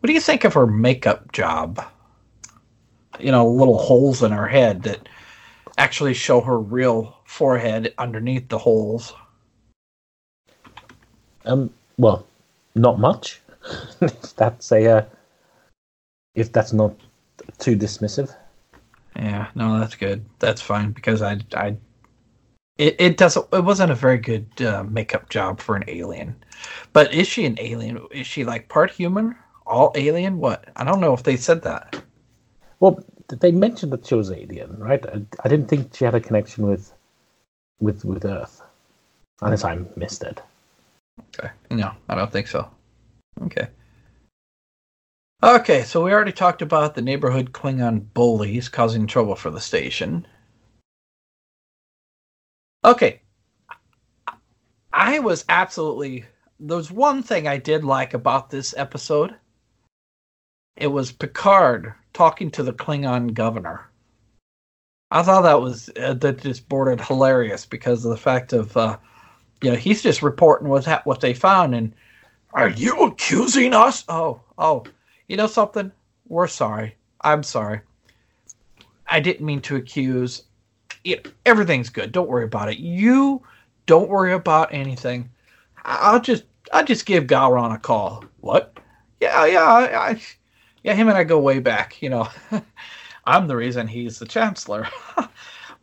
What do you think of her makeup job? You know, little holes in her head that actually show her real forehead underneath the holes. Um, well, not much. if that's a uh, if that's not too dismissive. Yeah, no, that's good. That's fine because I, I, it, it doesn't. It wasn't a very good uh, makeup job for an alien. But is she an alien? Is she like part human, all alien? What? I don't know if they said that. Well, they mentioned that she was alien, right? I, I didn't think she had a connection with with with Earth, unless I missed it. Okay. No, I don't think so. Okay. Okay, so we already talked about the neighborhood Klingon bullies causing trouble for the station. Okay. I was absolutely. There's one thing I did like about this episode. It was Picard talking to the Klingon governor. I thought that was uh, that just bordered hilarious because of the fact of uh, you know, he's just reporting what ha- what they found, and are you accusing us? Oh, oh, you know something? We're sorry. I'm sorry. I didn't mean to accuse. It, everything's good. Don't worry about it. You don't worry about anything. I- I'll just I'll just give Gowron a call. What? Yeah, yeah, I, I, yeah. Him and I go way back. You know, I'm the reason he's the chancellor.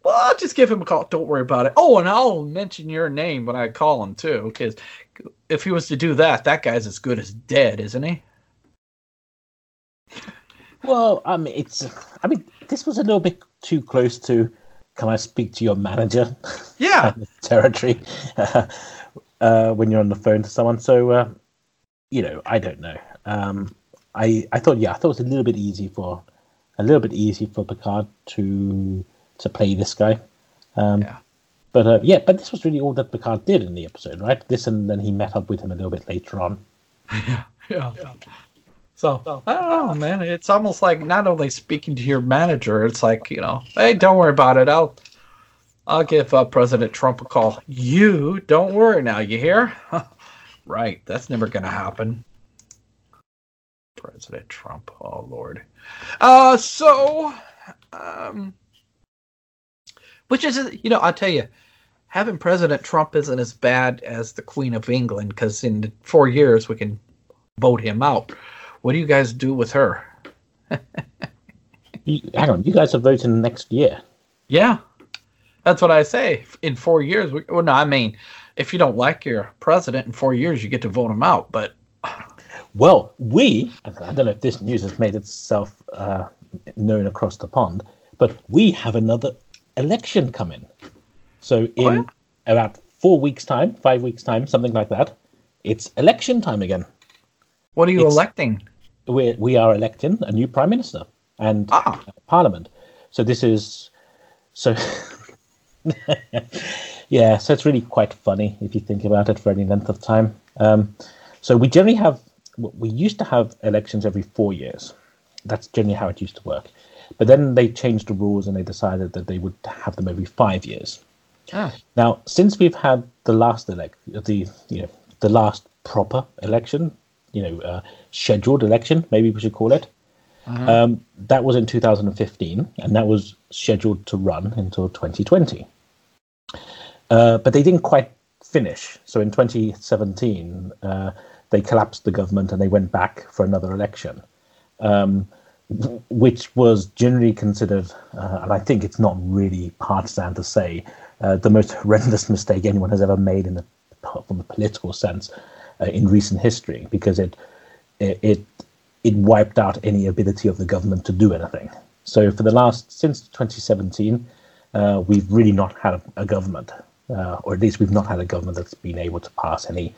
Well, I'll just give him a call. Don't worry about it. Oh, and I'll mention your name when I call him too, because if he was to do that, that guy's as good as dead, isn't he? Well, I mean, it's. I mean, this was a little bit too close to. Can I speak to your manager? Yeah. territory uh, when you're on the phone to someone. So, uh, you know, I don't know. Um, I I thought, yeah, I thought it was a little bit easy for a little bit easy for Picard to to play this guy. Um, Yeah. But uh, yeah, but this was really all that Picard did in the episode, right? This and then he met up with him a little bit later on. Yeah. So I don't know, man. It's almost like not only speaking to your manager, it's like you know, hey, don't worry about it. I'll I'll give uh, President Trump a call. You don't worry now. You hear? right. That's never gonna happen. President Trump. Oh Lord. Uh. So. Um. Which is, you know, I'll tell you, having President Trump isn't as bad as the Queen of England because in four years we can vote him out. What do you guys do with her? You, hang on, you guys are voting next year. Yeah, that's what I say. In four years, we, well, no, I mean, if you don't like your president in four years, you get to vote him out. But Well, we, I don't know if this news has made itself uh, known across the pond, but we have another election coming. So in about four weeks' time, five weeks' time, something like that, it's election time again. What are you It's- electing? We we are electing a new prime minister and Ah. parliament. So this is so. yeah, so it's really quite funny if you think about it for any length of time. Um, so we generally have we used to have elections every four years. That's generally how it used to work. But then they changed the rules and they decided that they would have them every five years. Ah. Now, since we've had the last elect, the you know the last proper election, you know, uh, scheduled election, maybe we should call it. Um, that was in 2015, and that was scheduled to run until 2020. Uh, but they didn't quite finish. So in 2017, uh, they collapsed the government and they went back for another election, um, which was generally considered, uh, and I think it's not really partisan to say, uh, the most horrendous mistake anyone has ever made in the from a political sense uh, in recent history, because it it it wiped out any ability of the government to do anything. So for the last since 2017, uh, we've really not had a, a government, uh, or at least we've not had a government that's been able to pass any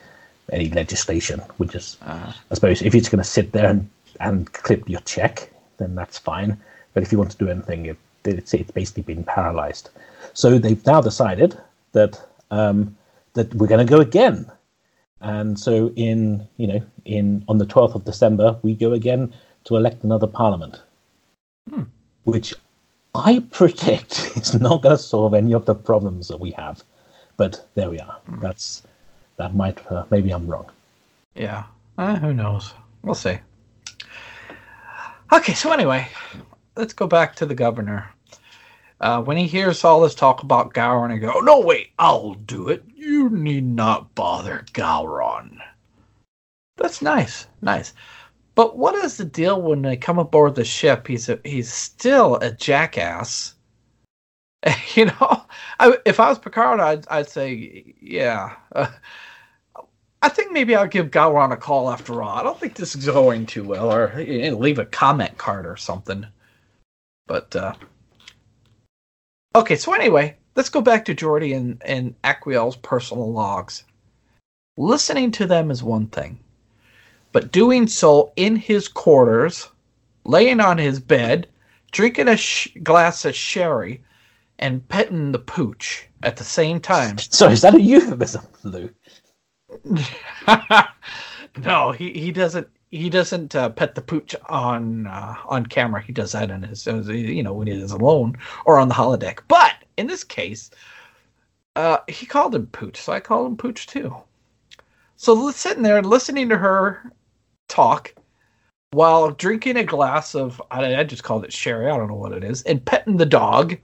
any legislation. Which is, ah. I suppose, if it's going to sit there and, and clip your check, then that's fine. But if you want to do anything, it, it's it's basically been paralyzed. So they've now decided that um, that we're going to go again. And so in you know in on the 12th of December we go again to elect another parliament, hmm. which I predict is not going to solve any of the problems that we have. But there we are. Hmm. That's that might uh, maybe I'm wrong. Yeah. Uh, who knows? We'll see. Okay, so anyway, let's go back to the governor. Uh, when he hears all this talk about Gowron, he go, "Oh, "No, wait, I'll do it. You need not bother Gowron." That's nice, nice. But what is the deal when they come aboard the ship? He's a, he's still a jackass. you know, I, if I was Picard, I'd, I'd say, yeah. Uh, I think maybe I'll give Gowron a call after all. I don't think this is going too well, or eh, leave a comment card or something. But uh, okay, so anyway, let's go back to Geordi and and Aquiel's personal logs. Listening to them is one thing, but doing so in his quarters, laying on his bed, drinking a sh- glass of sherry, and petting the pooch at the same time. So is that a euphemism, Lou? no, he, he doesn't. He doesn't uh, pet the pooch on uh, on camera. He does that in his, uh, you know, when he is alone or on the holodeck. But in this case, uh, he called him pooch, so I call him pooch too. So sitting there listening to her talk while drinking a glass of I, I just called it sherry. I don't know what it is, and petting the dog.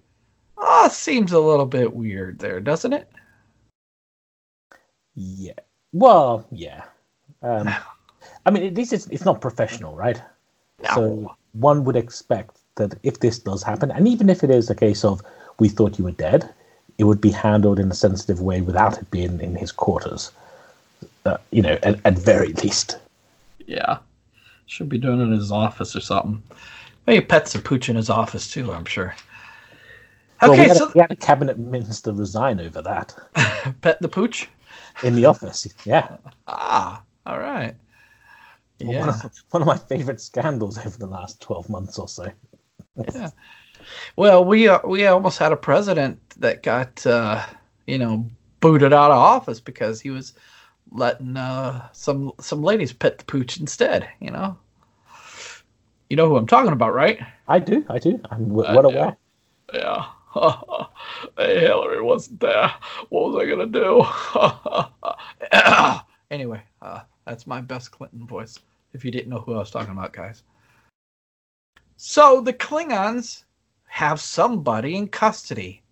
Ah, seems a little bit weird there, doesn't it? Yeah. Well, yeah. Um, I mean, at least it's not professional, right? No. So one would expect that if this does happen, and even if it is a case of we thought you were dead, it would be handled in a sensitive way without it being in his quarters. Uh, you know, at, at very least. Yeah. Should be doing it in his office or something. Maybe pets a pooch in his office too, I'm sure. Well, we Okay, had, so a, we had a cabinet minister resign over that pet the pooch? In the office. Yeah, Ah, all right. one, Yeah. of, one of my favorite scandals over the last twelve months or so. yeah. Well, we uh, we almost had a president that got uh, you know booted out of office because he was letting uh, some some ladies pet the pooch instead. You know, you know who I'm talking about, right? I do, I do. I'm w- well aware. Yeah. hey, Hillary wasn't there. What was I gonna do? anyway, uh, that's my best Clinton voice. If you didn't know who I was talking about, guys. So the Klingons have somebody in custody,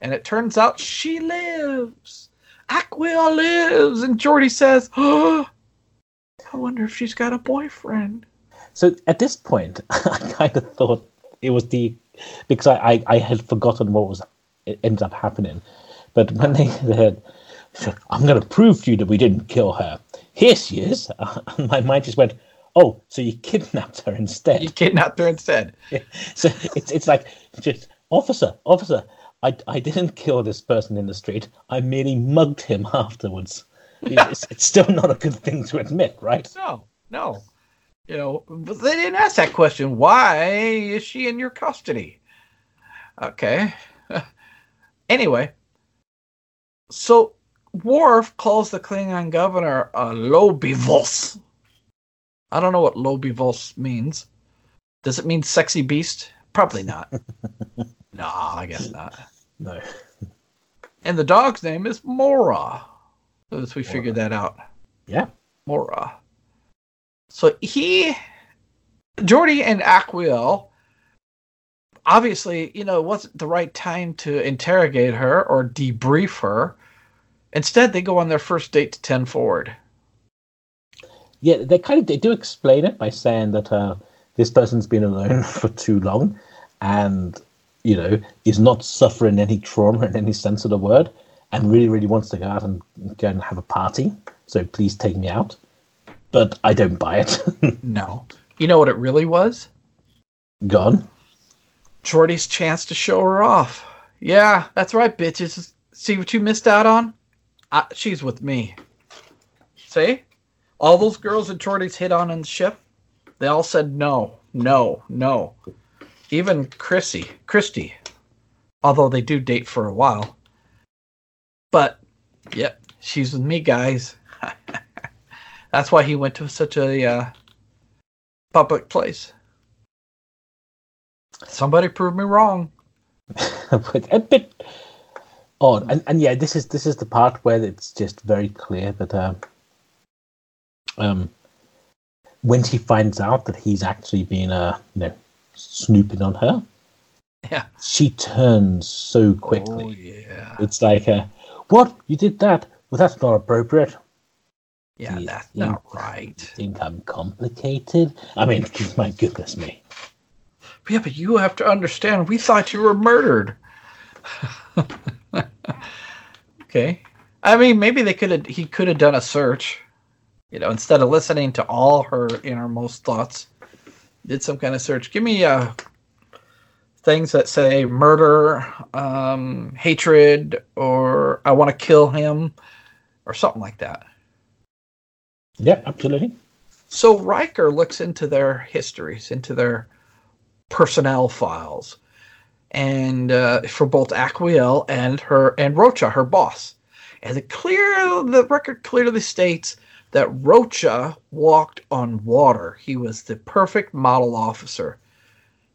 and it turns out she lives. Aquiel lives, and Geordi says, "Oh, I wonder if she's got a boyfriend." So at this point, I kind of thought it was the because I, I, I had forgotten what was it ended up happening, but when they said, "I'm going to prove to you that we didn't kill her," here she is. And my mind just went, "Oh, so you kidnapped her instead?" You kidnapped her instead. so it's it's like just officer, officer. I, I didn't kill this person in the street. I merely mugged him afterwards. It's, it's still not a good thing to admit, right? No, no. You know, but they didn't ask that question. Why is she in your custody? Okay. anyway, so Worf calls the Klingon governor uh, a Lobivos. I don't know what Lobivos means. Does it mean sexy beast? Probably not. no, I guess not. No. And the dog's name is Maura. As we figured that out. Yeah. Maura. So he, Geordi and Aquiel, obviously, you know, wasn't the right time to interrogate her or debrief her. Instead, they go on their first date to 10 forward. Yeah, they kind of they do explain it by saying that uh, this person's been alone for too long, and you know is not suffering any trauma in any sense of the word, and really really wants to go out and go and have a party. So please take me out. But I don't buy it. No. You know what it really was? Gone. Geordi's chance to show her off. Yeah, that's right, bitches. See what you missed out on? Uh, she's with me. See? All those girls that Geordi's hit on in the ship, they all said no, no, no. Even Chrissy, Christy, although they do date for a while. But, yep, she's with me, guys. that's why he went to such a uh, public place. Somebody proved me wrong. but a bit odd. And and yeah, this is this is the part where it's just very clear that um, um when she finds out that he's actually been uh you know snooping on her, Yeah. she turns so quickly. Oh, yeah. It's like uh, what you did that? Well, that's not appropriate. Yeah, You that's think- not right. Think I'm complicated? I mean, my goodness me. Yeah, but you have to understand, we thought you were murdered. okay. I mean, maybe they could have he could have done a search. You know, instead of listening to all her innermost thoughts, did some kind of search. Give me uh things that say murder, um, hatred, or I want to kill him, or something like that. Yeah, absolutely. So Riker looks into their histories, into their personnel files, and uh, for both Aquiel and her and Rocha, her boss, and the clear the record clearly states that Rocha walked on water. He was the perfect model officer,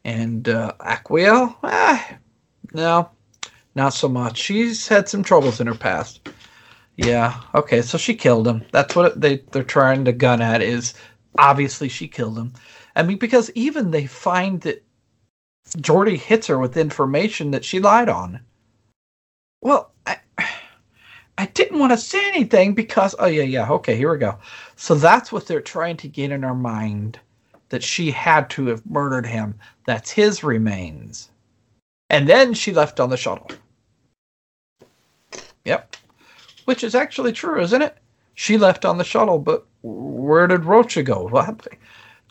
and uh, Aquiel, ah, no, not so much. She's had some troubles in her past. Yeah. Okay. So she killed him. That's what they they're trying to gun at. Is obviously she killed him. I mean, because even they find that Geordi hits her with information that she lied on. Well, I I didn't want to say anything because oh yeah yeah okay here we go. So that's what they're trying to get in our mind that she had to have murdered him. That's his remains. And then she left on the shuttle. Yep which is actually true, isn't it? She left on the shuttle, but where did Rocha go? What?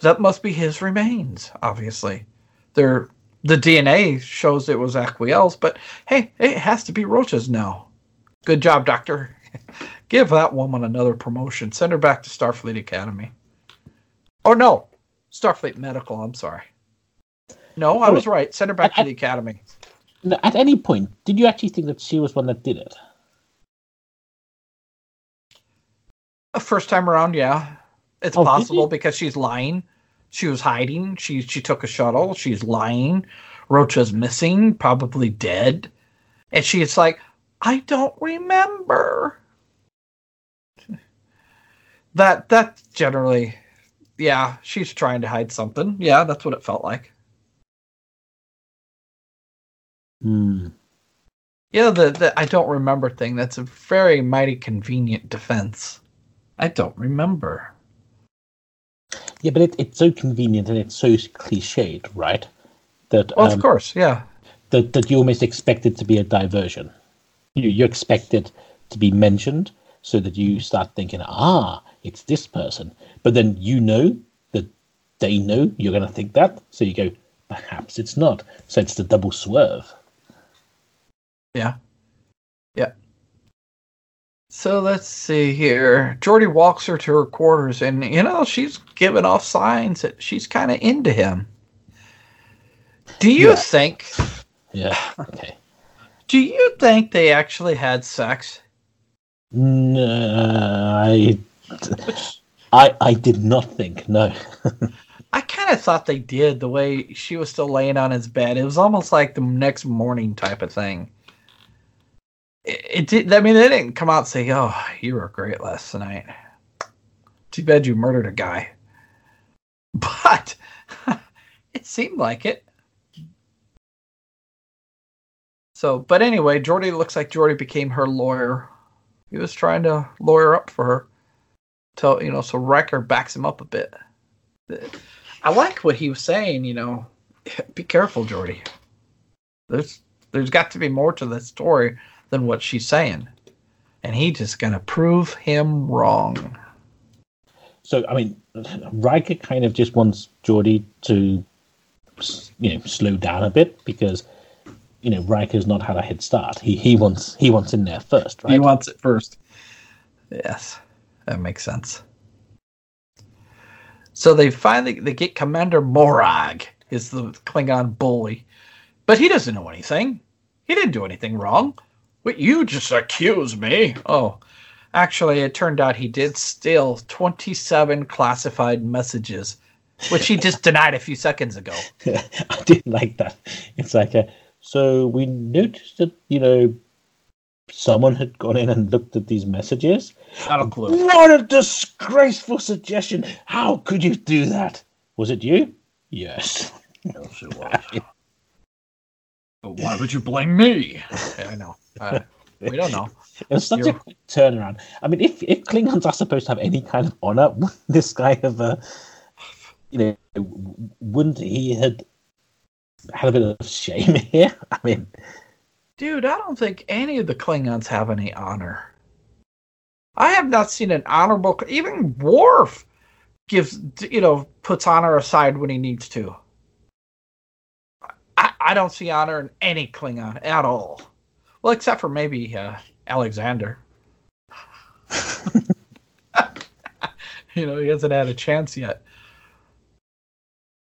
That must be his remains, obviously. They're, the DNA shows it was Aquiel's, but hey, it has to be Rocha's now. Good job, Doctor. Give that woman another promotion. Send her back to Starfleet Academy. Oh, no. Starfleet Medical, I'm sorry. No, I was right. Send her back to the Academy. At any point, did you actually think that she was one that did it? First time around, yeah. It's Oh, possible because she's lying. She was hiding. She she took a shuttle. She's lying. Rocha's missing, probably dead. And she's like, I don't remember. That that generally yeah, she's trying to hide something. Yeah, that's what it felt like. Hmm. Yeah, the, the I don't remember thing, that's a very mighty convenient defense. I don't remember. Yeah, but it, it's so convenient and it's so cliched, right? That Well, um, of course, yeah. that that you almost expect it to be a diversion. You you expect it to be mentioned so that you start thinking, ah, it's this person. But then you know that they know you're going to think that, so you go, perhaps it's not. So it's the double swerve. Yeah. Yeah. So let's see here. Geordi walks her to her quarters, and you know she's giving off signs that she's kind of into him. Do you Yeah. think? Yeah. Okay. Do you think they actually had sex? No, I, I, I did not think. No. I kind of thought they did. The way she was still laying on his bed, it was almost like the next morning type of thing. It, did. I mean, they didn't come out and say, "Oh, you were great last night." Too bad you murdered a guy. But it seemed like it. So, but anyway, Geordi looks like Geordi became her lawyer. He was trying to lawyer up for her. Tell you know, so Riker backs him up a bit. I like what he was saying. You know, be careful, Geordi. There's there's got to be more to this story than what she's saying, and he just gonna prove him wrong. So I mean, Riker kind of just wants Geordi to, you know, slow down a bit because, you know, Riker's not had a head start. He he wants he wants in there first, right? He wants it first. Yes, that makes sense. So they finally they get Commander Morag is the Klingon bully, but he doesn't know anything. He didn't do anything wrong. But you just accuse me. Oh, actually, it turned out he did steal twenty-seven classified messages, which he just denied a few seconds ago. I did like that. It's like a, so we noticed that you know someone had gone in and looked at these messages. Not a clue. What a disgraceful suggestion! How could you do that? Was it you? Yes. Yes, it was. But why would you blame me? I know. Uh, we don't know. It was such You're- a quick turnaround. I mean, if if Klingons are supposed to have any kind of honor, would this guy have, uh, you know, wouldn't he had had a bit of shame here? I mean, Dude, I don't think any of the Klingons have any honor. I have not seen an honorable. Even Worf gives, you know, puts honor aside when he needs to. I, don't see honor in any Klingon at all. Well, except for maybe uh, Alexander. you know, he hasn't had a chance yet.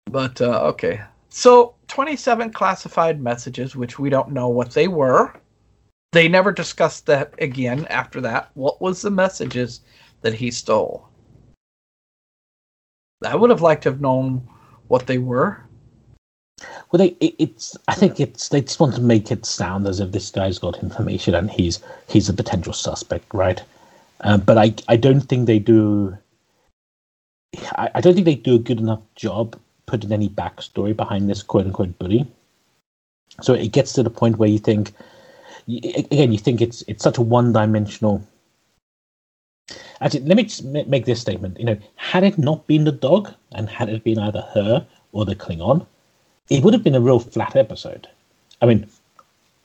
But, uh, okay. So, 27 classified messages, which we don't know what they were. They never discussed that again after that. What was the messages that he stole? I would have liked to have known what they were. Well, they, it, it's. I think it's. They just want to make it sound as if this guy's got information and he's he's a potential suspect, right? Um, but I I don't think they do. I, I don't think they do a good enough job putting any backstory behind this quote unquote bully. So it gets to the point where you think, again, you think it's it's such a one dimensional. Actually, let me just make this statement. You know, had it not been the dog, and had it been either her or the Klingon, it would have been a real flat episode. I mean,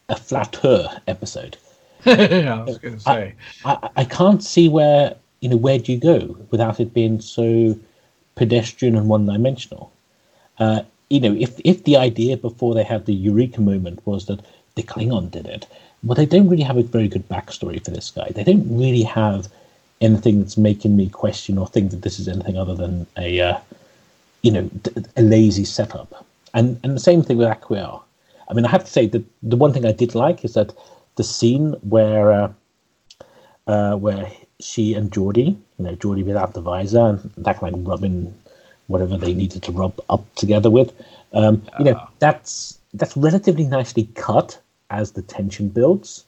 a flatter episode. yeah, I was going to say. I, I can't see where you know where do you go without it being so pedestrian and one dimensional. Uh, you know, if if the idea before they had the eureka moment was that the Klingon did it, well, they don't really have a very good backstory for this guy. They don't really have anything that's making me question or think that this is anything other than a uh, you know a lazy setup. And and the same thing with Aquiel. I mean, I have to say that the one thing I did like is that the scene where uh, uh, where she and Geordi, you know, Geordi without the visor and that like rubbing whatever they needed to rub up together with, um, you know, that's that's relatively nicely cut as the tension builds,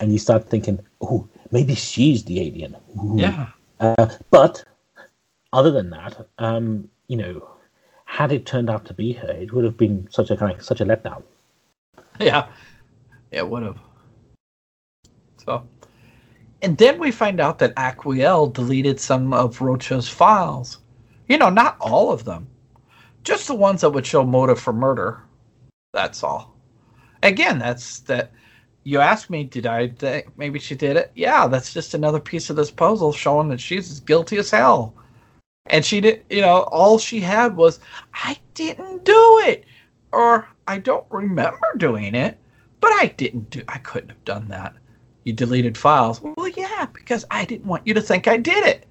and you start thinking, oh, maybe she's the alien. Ooh. Yeah. Uh, but other than that, um, you know, had it turned out to be her, it would have been such a kind of, such a letdown. Yeah. It would have. So. And then we find out that Aquiel deleted some of Rocha's files. You know, not all of them. Just the ones that would show motive for murder. That's all. Again, that's that. You asked me, did I think maybe she did it? Yeah, that's just another piece of this puzzle showing that she's as guilty as hell. And she did, you know, all she had was, I didn't do it. Or I don't remember doing it. but I didn't do. I couldn't have done that. You deleted files. Well, yeah, because I didn't want you to think I did it.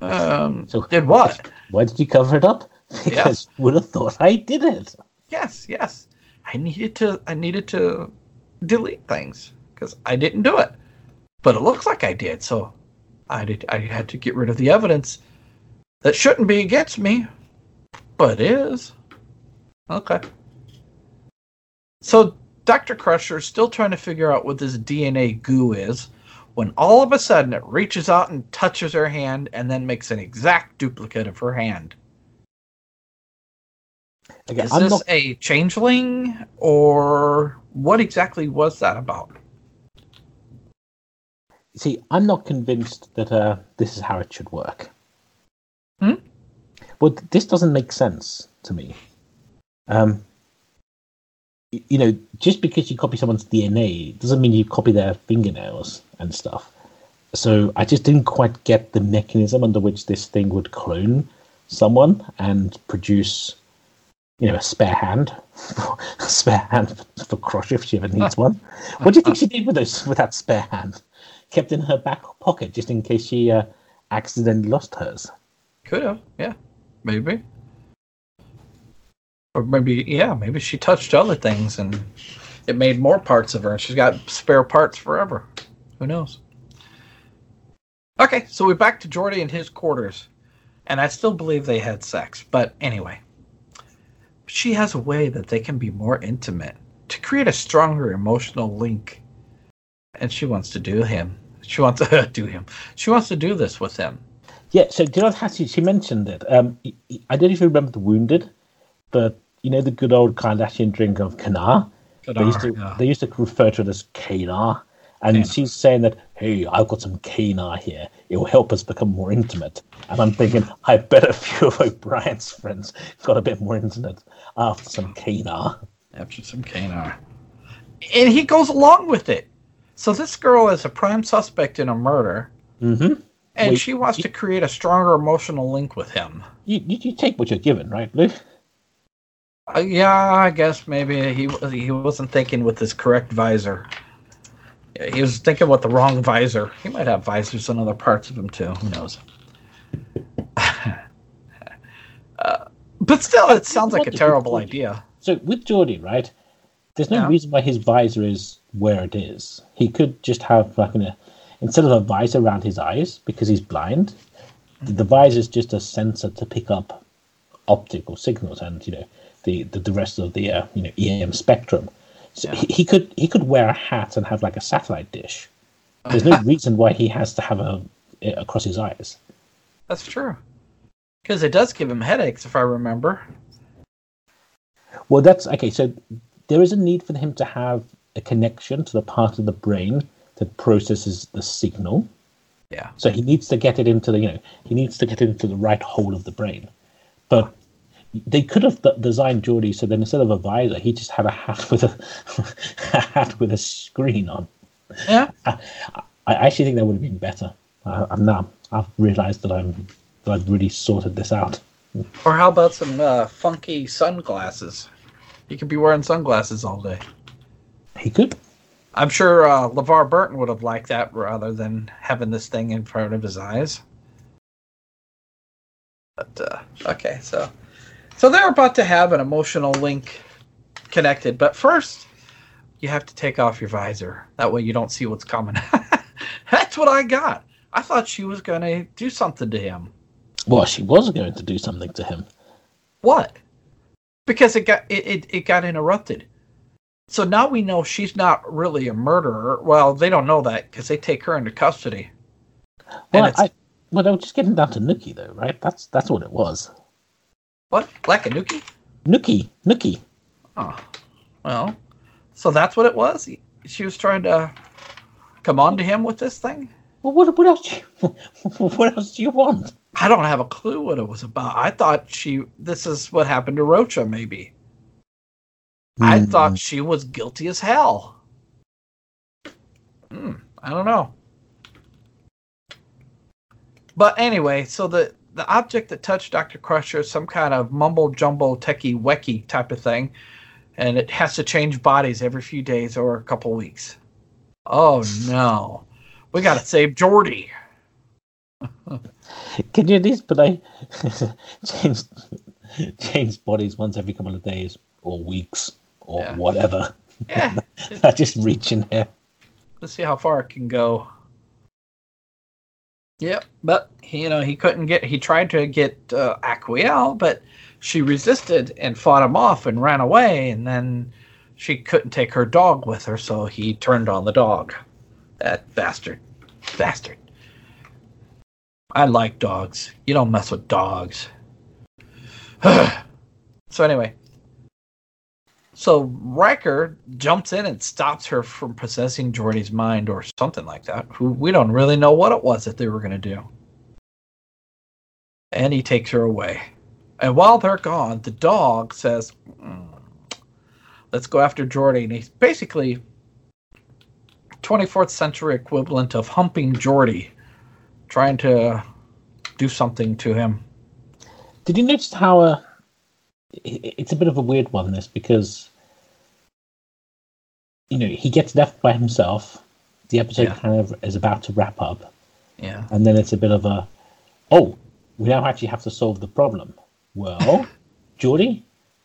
Um, So- did what? Why did you cover it up? Because Yes. you would have thought I did it. Yes, yes. I needed to. I needed to delete things because I didn't do it, but it looks like I did. So I did. I had to get rid of the evidence that shouldn't be against me, but is. Okay. So Dr. Crusher is still trying to figure out what this DNA goo is when all of a sudden it reaches out and touches her hand and then makes an exact duplicate of her hand. Again, Is I'm this not. a changeling or what exactly was that about? See, I'm not convinced that uh, this is how it should work. Hmm? Well, this doesn't make sense to me. Um, you know, just because you copy someone's DNA doesn't mean you copy their fingernails and stuff. So I just didn't quite get the mechanism under which this thing would clone someone and produce, you know, a spare hand, a spare hand for, for Crush if she ever needs one. What do you think she did with those with that spare hand? Kept in her back pocket just in case she uh, accidentally lost hers. Could have, yeah, maybe. Or maybe, yeah, maybe she touched other things and it made more parts of her. and She's got spare parts forever. Who knows? Okay, so we're back to Geordi and his quarters. And I still believe they had sex. But anyway, she has a way that they can be more intimate to create a stronger emotional link. And she wants to do him. She wants to do him. She wants to do this with him. Yeah, so know how she, mentioned it? Um, I don't you remember the Wounded, but you know the good old Cardassian drink of Kanar? They used, to, yeah. they used to refer to it as Kanar. And she's saying that, hey, I've got some Kanar here. It will help us become more intimate. And I'm thinking, I bet a few of O'Brien's friends got a bit more intimate after some Kanar. after some Kanar. And he goes along with it. So this girl is a prime suspect in a murder, Mm-hmm. And Wait, she wants you- to create a stronger emotional link with him. You, you, you take what you're given, right, Lou? Uh, yeah, I guess maybe he he wasn't thinking with his correct visor. He was thinking with the wrong visor. He might have visors on other parts of him too. Who knows? uh, but still, it sounds like a terrible idea. So with Geordi, right? There's no Yeah. reason why his visor is where it is. He could just have like an, instead of a visor around his eyes because he's blind, the, the visor is just a sensor to pick up optical signals and you know the the, the rest of the uh, you know EM spectrum. So Yeah. he, he could he could wear a hat and have like a satellite dish. There's no reason why he has to have a it across his eyes. That's true. Because it does give him headaches, if I remember. Well, that's okay. So there is a need for him to have a connection to the part of the brain that processes the signal. Yeah. So he needs to get it into the, you know, he needs to get it into the right hole of the brain. But they could have designed Geordi so then instead of a visor, he just had a hat with a, a hat with a screen on. Yeah. I actually think that would have been better. Uh, I'm now I've realised that I'm that I've really sorted this out. Or how about some uh, funky sunglasses? He could be wearing sunglasses all day. He could. I'm sure uh, LeVar Burton would have liked that rather than having this thing in front of his eyes. But uh, okay, so so they're about to have an emotional link connected, but first you have to take off your visor. That way you don't see what's coming. That's what I got. I thought she was going to do something to him. Well, she was going to do something to him. What? Because it got it, it, it got interrupted. So now we know she's not really a murderer. Well, they don't know that because they take her into custody. Well, I, well, they were just getting down to Nookie, though, right? That's that's what it was. What? Lakanuki? Nookie, Nookie. Oh, well, so that's what it was. She was trying to come on to him with this thing. Well, what what else? You, what else do you want? I don't have a clue what it was about. I thought she. This is what happened to Rocha. Maybe. I Hmm. thought she was guilty as hell. Hmm, I don't know. But anyway, so the the object that touched Dr. Crusher is some kind of mumble jumbo techie wecky type of thing. and it has to change bodies every few days or a couple weeks. Oh no, we got to save Geordi. Can you at least put a change change bodies once every couple of days or weeks or Yeah. whatever? Yeah, That's just reaching here. let's see how far it can go. Yep, but you know he couldn't get. He tried to get uh, Aquiel, but she resisted and fought him off and ran away. And then she couldn't take her dog with her, so he turned on the dog. That bastard, bastard. I like dogs. You don't mess with dogs. so anyway, so Riker jumps in and stops her from possessing Geordi's mind or something like that. We don't really know what it was that they were going to do. And he takes her away. And while they're gone, the dog says, "Mm, "Let's go after Geordi." And he's basically 24th century equivalent of humping Geordi, trying to do something to him. Did you notice how uh, it's a bit of a weird one this because you know he gets left by himself. The episode Yeah. kind of is about to wrap up, Yeah. and then it's a bit of a oh, we now actually have to solve the problem. Well, Geordi,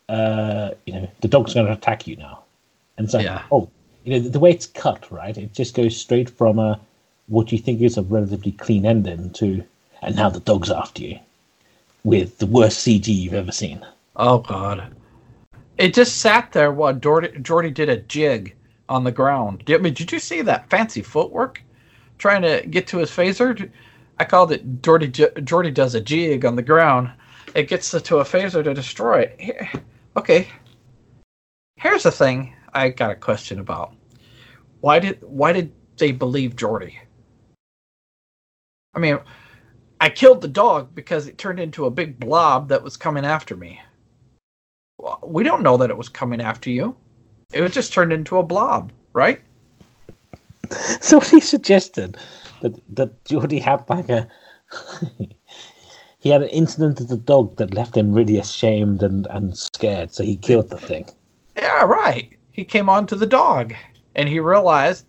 uh, you know the dog's going to attack you now, and so Yeah. oh, you know the, the way it's cut right, it just goes straight from a what you think is a relatively clean ending to and now the dog's after you with the worst CG you've ever seen. Oh God! It just sat there while Geordi, Geordi did a jig on the ground. Did, I mean, did you see that fancy footwork trying to get to his phaser? I called it Geordi. Geordi does a jig on the ground. It gets to a phaser to destroy it. Okay. Here's the thing I got a question about. Why did why did they believe Geordi? I mean, I killed the dog because it turned into a big blob that was coming after me. We don't know that it was coming after you. It was just turned into a blob, right? So he suggested that that Geordi had like a he had an incident with the dog that left him really ashamed and, and scared, so he killed the thing. Yeah, right. He came on to the dog, and he realized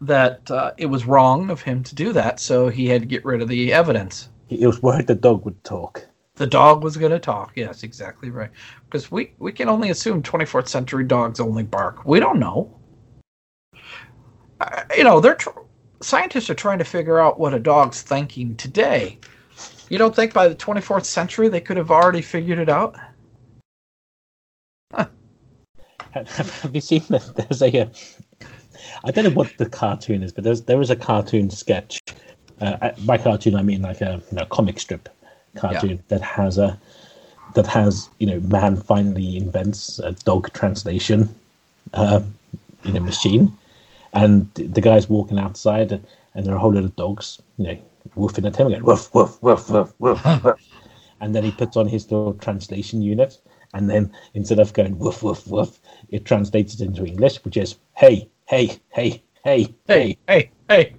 that uh, it was wrong of him to do that, so he had to get rid of the evidence. He was worried the dog would talk. The dog was going to talk. Yes, exactly right. Because we, we can only assume 24th century dogs only bark. We don't know. Uh, you know, they're tr- scientists are trying to figure out what a dog's thinking today. You don't think by the 24th century they could have already figured it out? Have, you seen that? There's a, uh, I don't know what the cartoon is, but there's there is a cartoon sketch. Uh, by cartoon, I mean like a you know, comic strip cartoon that has a that has you know man finally invents a dog translation, uh, you know machine, and the guy's walking outside and, and there are a whole lot of dogs, you know, woofing at him again, woof woof woof woof woof, woof. and then he puts on his little translation unit, and then instead of going woof woof woof, it translates it into English, which is hey hey hey hey. Hey, hey, hey.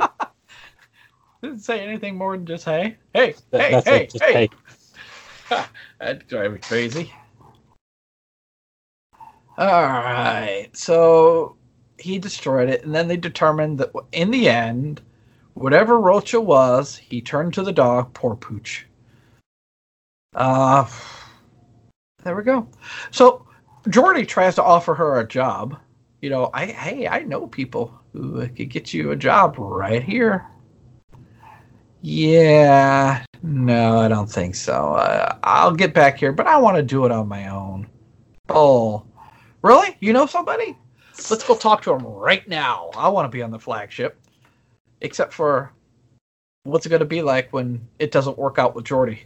Didn't say anything more than just hey. Hey, That- hey, that's hey, it, just hey. hey. That'd drive me crazy. All right. So he destroyed it, and then they determined that in the end, whatever Rocha was, he turned to the dog. Poor Pooch. Uh, there we go. So Geordi tries to offer her a job. You know, I hey, I know people who could get you a job right here. Yeah, no, I don't think so. Uh, I'll get back here, but I want to do it on my own. Oh, really? You know somebody? Let's go talk to him right now. I want to be on the flagship. Except for, what's it going to be like when it doesn't work out with Geordi?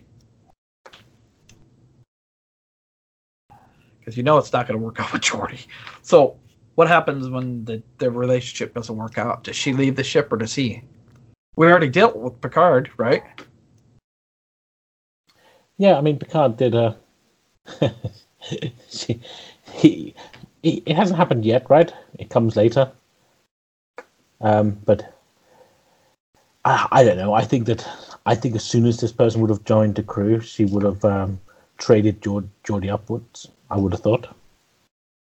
Because you know it's not going to work out with Geordi. So, what happens when the, the relationship doesn't work out? Does she leave the ship or does he? We already dealt with Picard, right? Yeah, I mean Picard did a. he, he, he, it hasn't happened yet, right? It comes later. Um, but I, I don't know. I think that I think as soon as this person would have joined the crew, she would have um, traded Jord- Geordi upwards. I would have thought.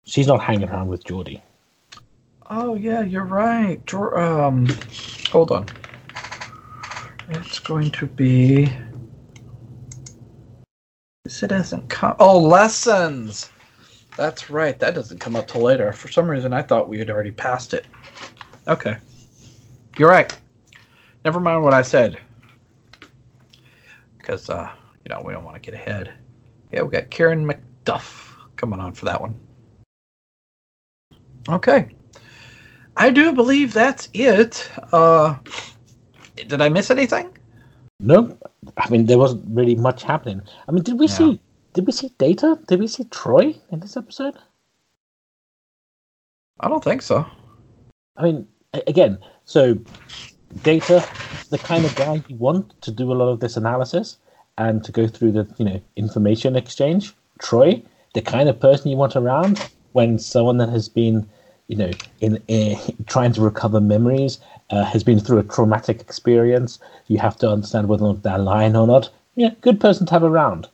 She's not hanging around with Geordi. Oh yeah, you're right. Jor- Um, hold on. It's going to be. It doesn't come. Oh, lessons. That's right. That doesn't come up till later. For some reason, I thought we had already passed it. Okay. You're right. Never mind what I said. Because, uh, you know, we don't want to get ahead. Yeah, we got Karen McDuff coming on for that one. Okay. I do believe that's it. Uh, did I miss anything? No, I mean there wasn't really much happening. I mean, did we Yeah. see? Did we see Data? Did we see Troi in this episode? I don't think so. I mean, again, so Data, the kind of guy you want to do a lot of this analysis and to go through the you know information exchange. Troi, the kind of person you want around when someone that has been you know in, in trying to recover memories uh, has been through a traumatic experience. You have to understand whether or not they're lying or not. Yeah, good person to have around.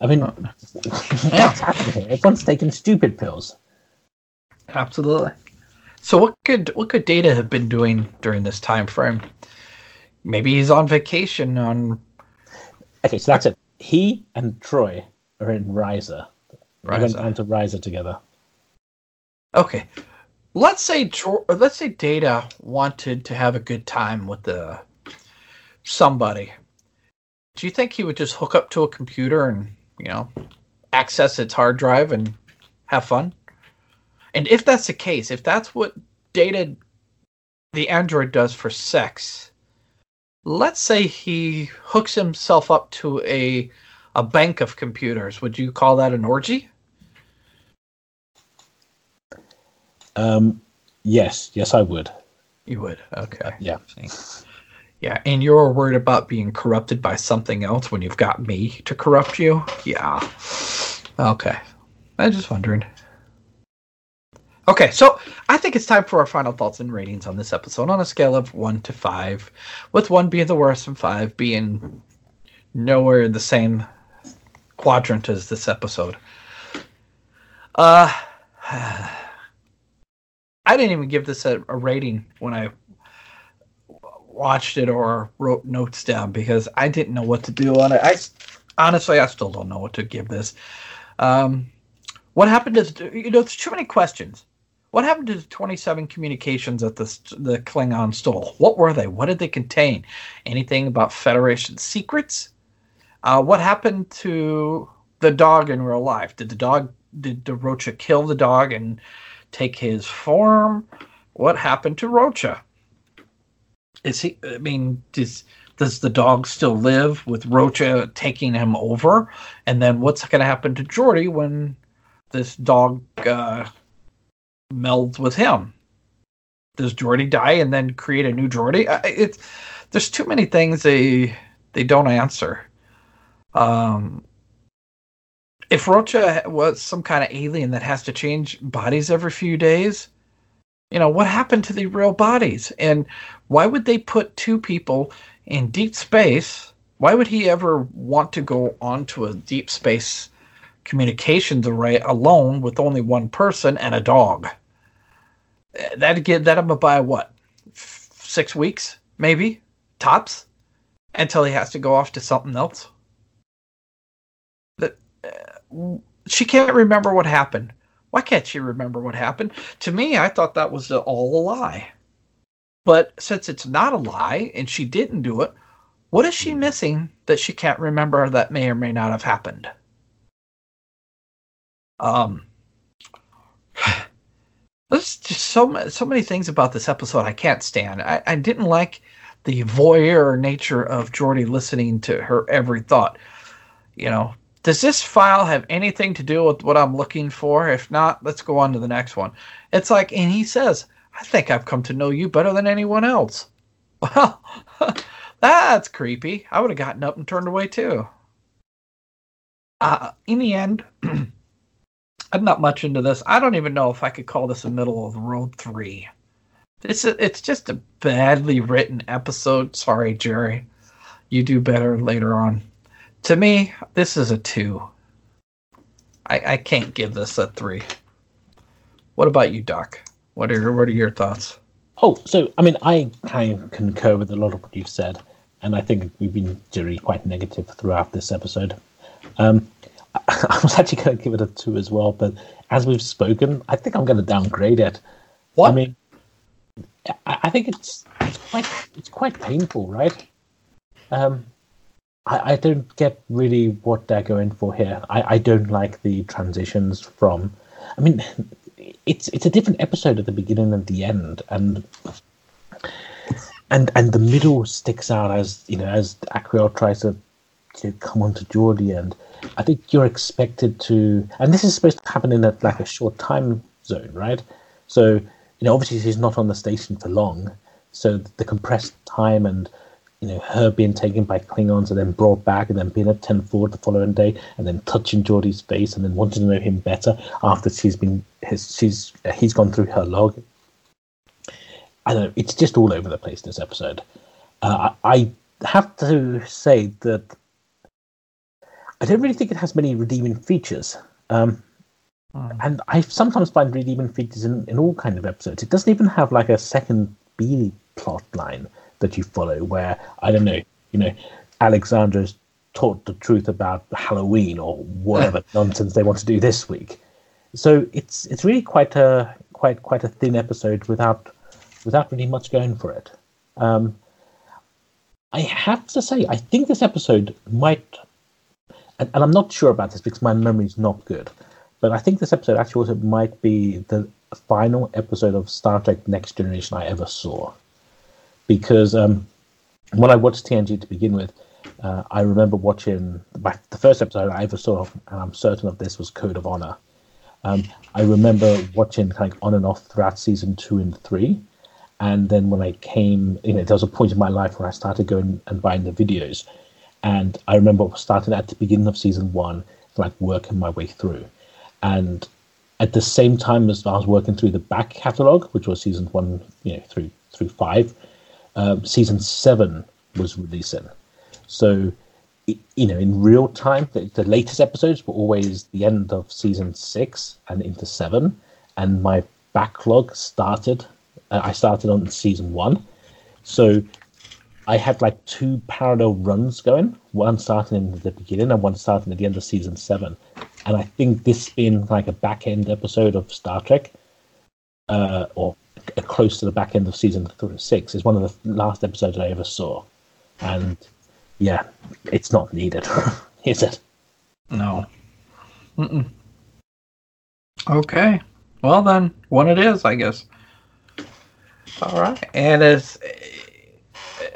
I mean, what's happening here? Everyone's taking stupid pills. Absolutely. So what could what could Data have been doing during this time frame? Maybe he's on vacation on Okay, so that's it. He and Troi are in Risa. They went Risa. down to Risa together. Okay. Let's say let's say Data wanted to have a good time with the somebody. Do you think he would just hook up to a computer and, you know, access its hard drive and have fun? And if that's the case, if that's what Data the android does for sex, let's say he hooks himself up to a a bank of computers. Would you call that an orgy? Um, yes, yes, I would. You would. Okay. Yeah. Yeah, and you're worried about being corrupted by something else when you've got me to corrupt you? Yeah. Okay. I'm just wondering. Okay, so I think it's time for our final thoughts and ratings on this episode on a scale of 1 to 5, with 1 being the worst and 5 being nowhere in the same quadrant as this episode. Uh, I didn't even give this a, a rating when I watched it or wrote notes down because I didn't know what to do on it. I honestly, I still don't know what to give this. Um, what happened to the, you know? There's too many questions. What happened to the 27 communications that the the Klingon stole? What were they? What did they contain? Anything about Federation secrets? Uh, what happened to the dog in real life? Did the dog did the Rocha kill the dog and take his form? What happened to Rocha? Is he? I mean, does does the dog still live with Rocha taking him over? And then what's going to happen to Geordi when this dog uh, melds with him? Does Geordi die and then create a new Geordi? It's there's too many things they they don't answer. Um, if Rocha was some kind of alien that has to change bodies every few days, you know what happened to the real bodies? And why would they put two people in deep space? Why would he ever want to go onto a deep space communications array alone with only one person and a dog? That'd get that him by what six weeks maybe tops until he has to go off to something else? That uh, she can't remember what happened why can't she remember what happened? To me, I thought that was all a lie. But since it's not a lie and she didn't do it, what is she missing that she can't remember that may or may not have happened? Um, there's just so so many things about this episode I can't stand. I, I didn't like the voyeur nature of Geordi listening to her every thought. You know, does this file have anything to do with what I'm looking for? If not, let's go on to the next one. It's like, and he says, I think I've come to know you better than anyone else. Well, that's creepy. I would have gotten up and turned away too. Uh, in the end, I'm not much into this. I don't even know if I could call this a middle of the road three. It's a, it's just a badly written episode. Sorry, Jeri. You do better later on to me, this is a two. I, I can't give this a three. What about you, Doc? What are what are your thoughts? Oh, so I mean, I kind of concur with a lot of what you've said, and I think we've been generally quite negative throughout this episode. Um, I, I was actually going to give it a two as well, but as we've spoken, I think I'm going to downgrade it. What? I mean, I, I think it's it's quite it's quite painful, right? Um, I, I don't get really what they're going for here. I, I don't like the transitions from. I mean, it's it's a different episode at the beginning and the end, and and and the middle sticks out as you know as Aquiel tries to to come onto Geordi, and I think you're expected to, and this is supposed to happen in a, like a short time zone, right? So you know, obviously he's not on the station for long, so the compressed time and you know her being taken by Klingons and then brought back and then being at ten forward the following day and then touching Geordi's face and then wanting to know him better after she's been his she's he's gone through her log. I don't know. It's just all over the place this episode. Uh, I I have to say that I don't really think it has many redeeming features. Um, and I sometimes find redeeming features in, in all kind of episodes. It doesn't even have like a second B plot line that you follow where, I don't know, you know, Alexander's taught the truth about Halloween or whatever nonsense they want to do this week. So it's it's really quite a quite quite a thin episode without without really much going for it. Um, I have to say, I think this episode might, and, and I'm not sure about this because my memory is not good, but I think this episode actually also might be the final episode of Star Trek Next Generation I ever saw. Because um, when I watched TNG to begin with, uh, I remember watching my, the first episode I ever saw, and I'm certain of this, was Code of Honor. Um, I remember watching of on and off throughout season two and three. And then when I came, you know, there was a point in my life where I started going and buying the videos. And I remember starting at the beginning of season one, like working my way through. And at the same time as I was working through the back catalogue, which was season one, you know, through through five, um, season seven was releasing. So, you know, in real time, the, the latest episodes were always the end of season six and into seven, and my backlog started. Uh, I started on season one, so I had like two parallel runs going, one starting in the beginning and one starting at the end of season seven. And I think this being like a back end episode of Star Trek, uh, or close to the back end of season six, is one of the last episodes I ever saw. And yeah, it's not needed, is it? No. Mm-mm. Okay. Well then, one it is, I guess. All right. And as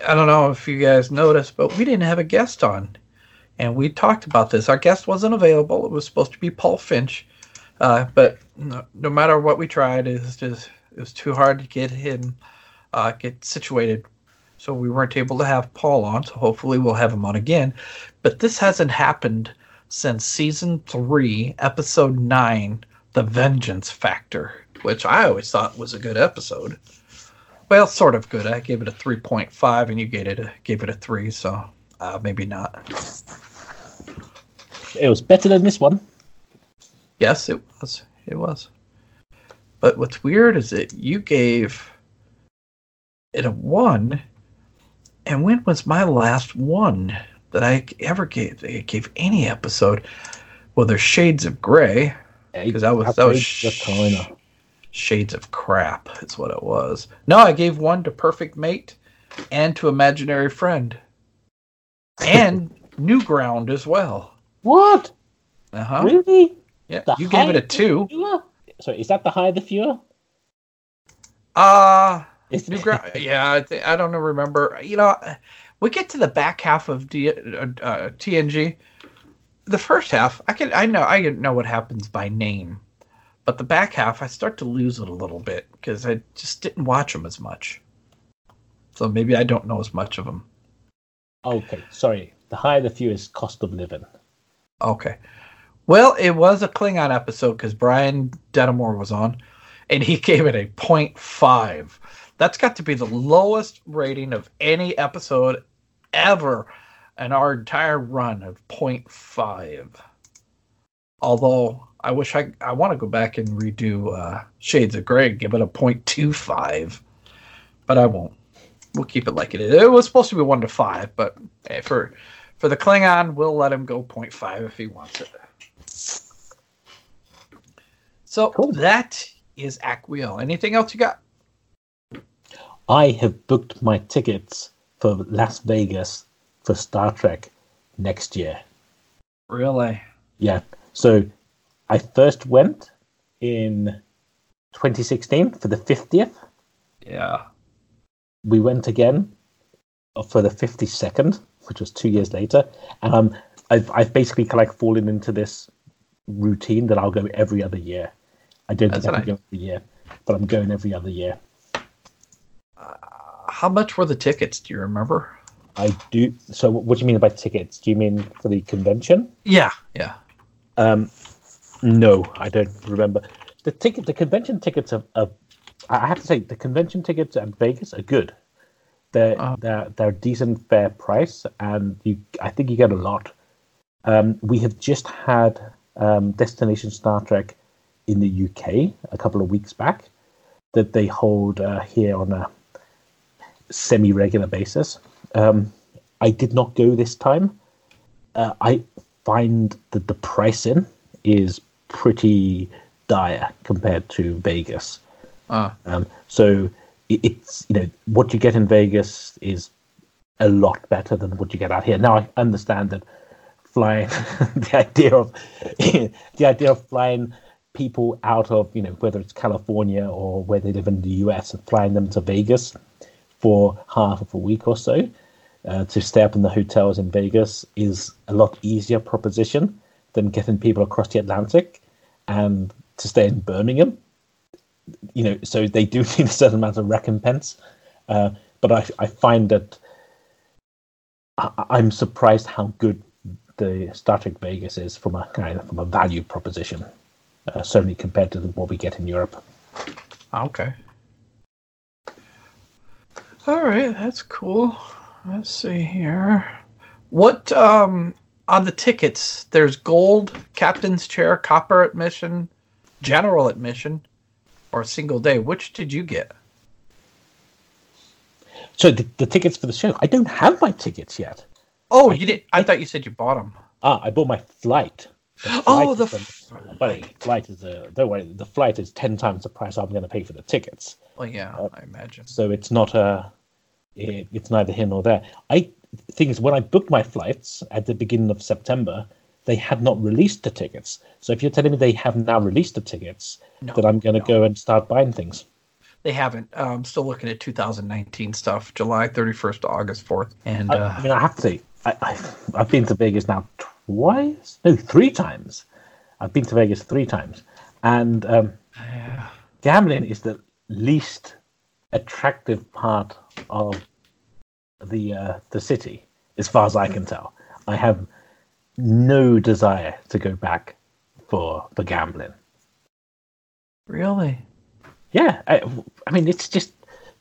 I don't know if you guys noticed, but we didn't have a guest on, and we talked about this. Our guest wasn't available. It was supposed to be Paul Finch, uh, but no, no matter what we tried, it just it was too hard to get him uh, get situated. So we weren't able to have Paul on. So hopefully we'll have him on again. But this hasn't happened since season three, episode nine, The Vengeance Factor, which I always thought was a good episode. Well, sort of good. I gave it a 3.5 and you gave it a, gave it a 3, so uh, maybe not. It was better than this one. Yes, it was. It was. But what's weird is that you gave it a 1, and when was my last one that I ever gave, I gave any episode? Well, there's Shades of Grey. Because that was that was corner. Shades of Crap is what it was. No, I gave one to Perfect Mate and to Imaginary Friend. And New Ground as well. What? Uh huh. Really? Yeah, The you gave it a two. Sorry, is that the higher the fewer? Uh Is New Ground. Yeah, I, don't know, remember. You know, we get to the back half of D, uh, uh, TNG. The first half, I can I know I know what happens by name, but the back half, I start to lose it a little bit because I just didn't watch them as much. So maybe I don't know as much of them. Okay, sorry. The higher the fewer is cost of living. Okay. Well, it was a Klingon episode because Brian Denimore was on, and he gave it a 0.5. That's got to be the lowest rating of any episode ever in our entire run of 0.5. Although I wish I I want to go back and redo uh, Shades of Grey, give it a 0.25, but I won't. We'll keep it like it is. It was supposed to be one to five, but hey, for for the Klingon, we'll let him go 0.5 if he wants it. So Cool. that is Aquiel. Anything else you got? I have booked my tickets for Las Vegas for Star Trek next year. Really? Yeah. So I first went in 2016 for the 50th. Yeah. We went again for the 52nd, which was two years later. And um, I've, I've basically kind of like fallen into this routine that I'll go every other year. I don't That's think I can go every year, but I'm going every other year. How much were the tickets? Do you remember? I do. So, what do you mean by tickets? Do you mean for the convention? Yeah. Yeah. Um, no, I don't remember. The ticket, the convention tickets are, are. I have to say, the convention tickets at Vegas are good. They're Oh. they're they're decent, fair price, and you. I think you get a lot. Um, we have just had um, Destination Star Trek in the UK a couple of weeks back that they hold uh, here on a semi-regular basis. Um, I did not go this time. Uh, I find that the pricing is pretty dire compared to Vegas. Uh, Um, so it, it's you know what you get in Vegas is a lot better than what you get out here. Now I understand that flying the idea of the idea of flying people out of you know whether it's California or where they live in the US and flying them to Vegas for half of a week or so uh, to stay up in the hotels in Vegas is a lot easier proposition than getting people across the Atlantic and to stay in Birmingham you know, so they do need a certain amount of recompense. Uh, but I, I find that I, I'm surprised how good the Star Trek Vegas is from a kind of from a value proposition, uh, certainly compared to what we get in Europe. okay. All right, that's cool. Let's see here. What um on the tickets? There's gold, captain's chair, copper admission, general admission, or single day. Which did you get? So the, the tickets for the show, I don't have my tickets yet. Oh, you did. I thought you said you bought them. Ah, I bought my flight. The Oh, the but the flight is a don't worry. The flight is ten times the price I'm going to pay for the tickets. Well, yeah, I imagine. so it's not a it, it's neither here nor there i thing is when i booked my flights at the beginning of september they had not released the tickets so if you're telling me they have now released the tickets No, then i'm going to no. go and start buying things They haven't. Uh, I'm still looking at 2019 stuff, July 31st to August 4th, and I, uh, I mean i have to say I, I've, I've been to vegas now twice no three times i've been to vegas three times and um, yeah. gambling is the least attractive part of the uh, the city, as far as I can tell. I have no desire to go back for for gambling. really. Yeah, I, I mean, it's just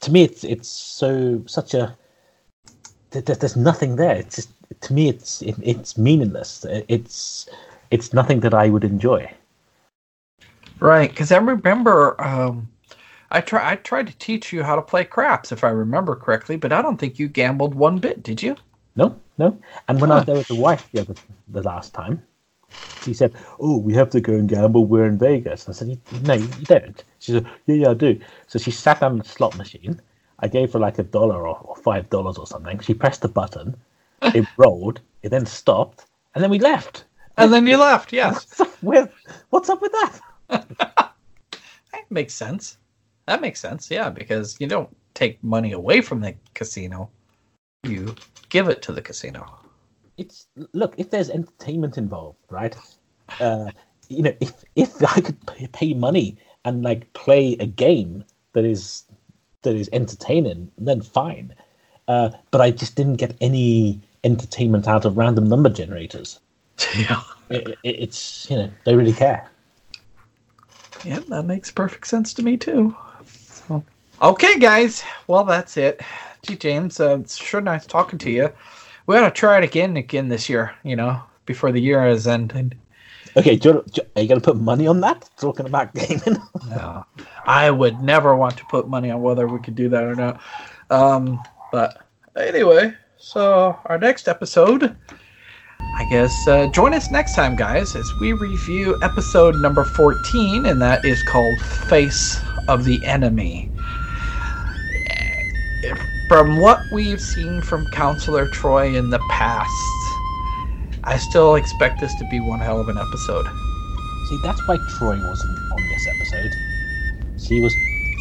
to me, it's it's so such a there's nothing there. It's just to me, it's it, it's meaningless. It's it's nothing that I would enjoy. Right, because I remember um, I try I tried to teach you how to play craps, if I remember correctly, but I don't think you gambled one bit, did you? No, no. And when I was there with the wife the other the last time, she said, "Oh, we have to go and gamble. We're in Vegas." I said, "No, you don't." She said, "Yeah, yeah, I do." So she sat down the slot machine. I gave her like a dollar or, or five dollars or something. She pressed the button. It rolled. It then stopped, and then we left. And then you left. Yes, What's up with, what's up with that? that makes sense. That makes sense. Yeah, because you don't take money away from the casino; you give it to the casino. it's look if there's entertainment involved right uh you know if if i could pay, pay money and like play a game that is that is entertaining then fine uh but i just didn't get any entertainment out of random number generators Yeah. it, it, it's you know they really care Yeah, that makes perfect sense to me too. So, okay, guys. Well, that's it. Gee, James, uh, it's sure nice talking to you. We ought to try it again again this year. You know, before the year is ended. Okay, do you, do are you going to put money on that? Talking about gaming? No, I would never want to put money on whether we could do that or not. Um, but anyway, so our next episode, I guess, uh, join us next time, guys, as we review episode number 14, and that is called Face of the Enemy. From what we've seen from Counselor Troi in the past, I still expect this to be one hell of an episode. See, that's why Troi wasn't on this episode. She was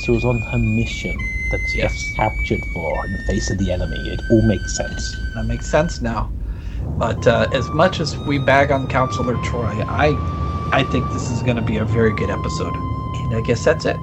she was on her mission that she Yes. gets captured for in the face of the enemy. It all makes sense. That makes sense now. But uh, as much as we bag on Counselor Troi, I I think this is going to be a very good episode. And I guess that's it.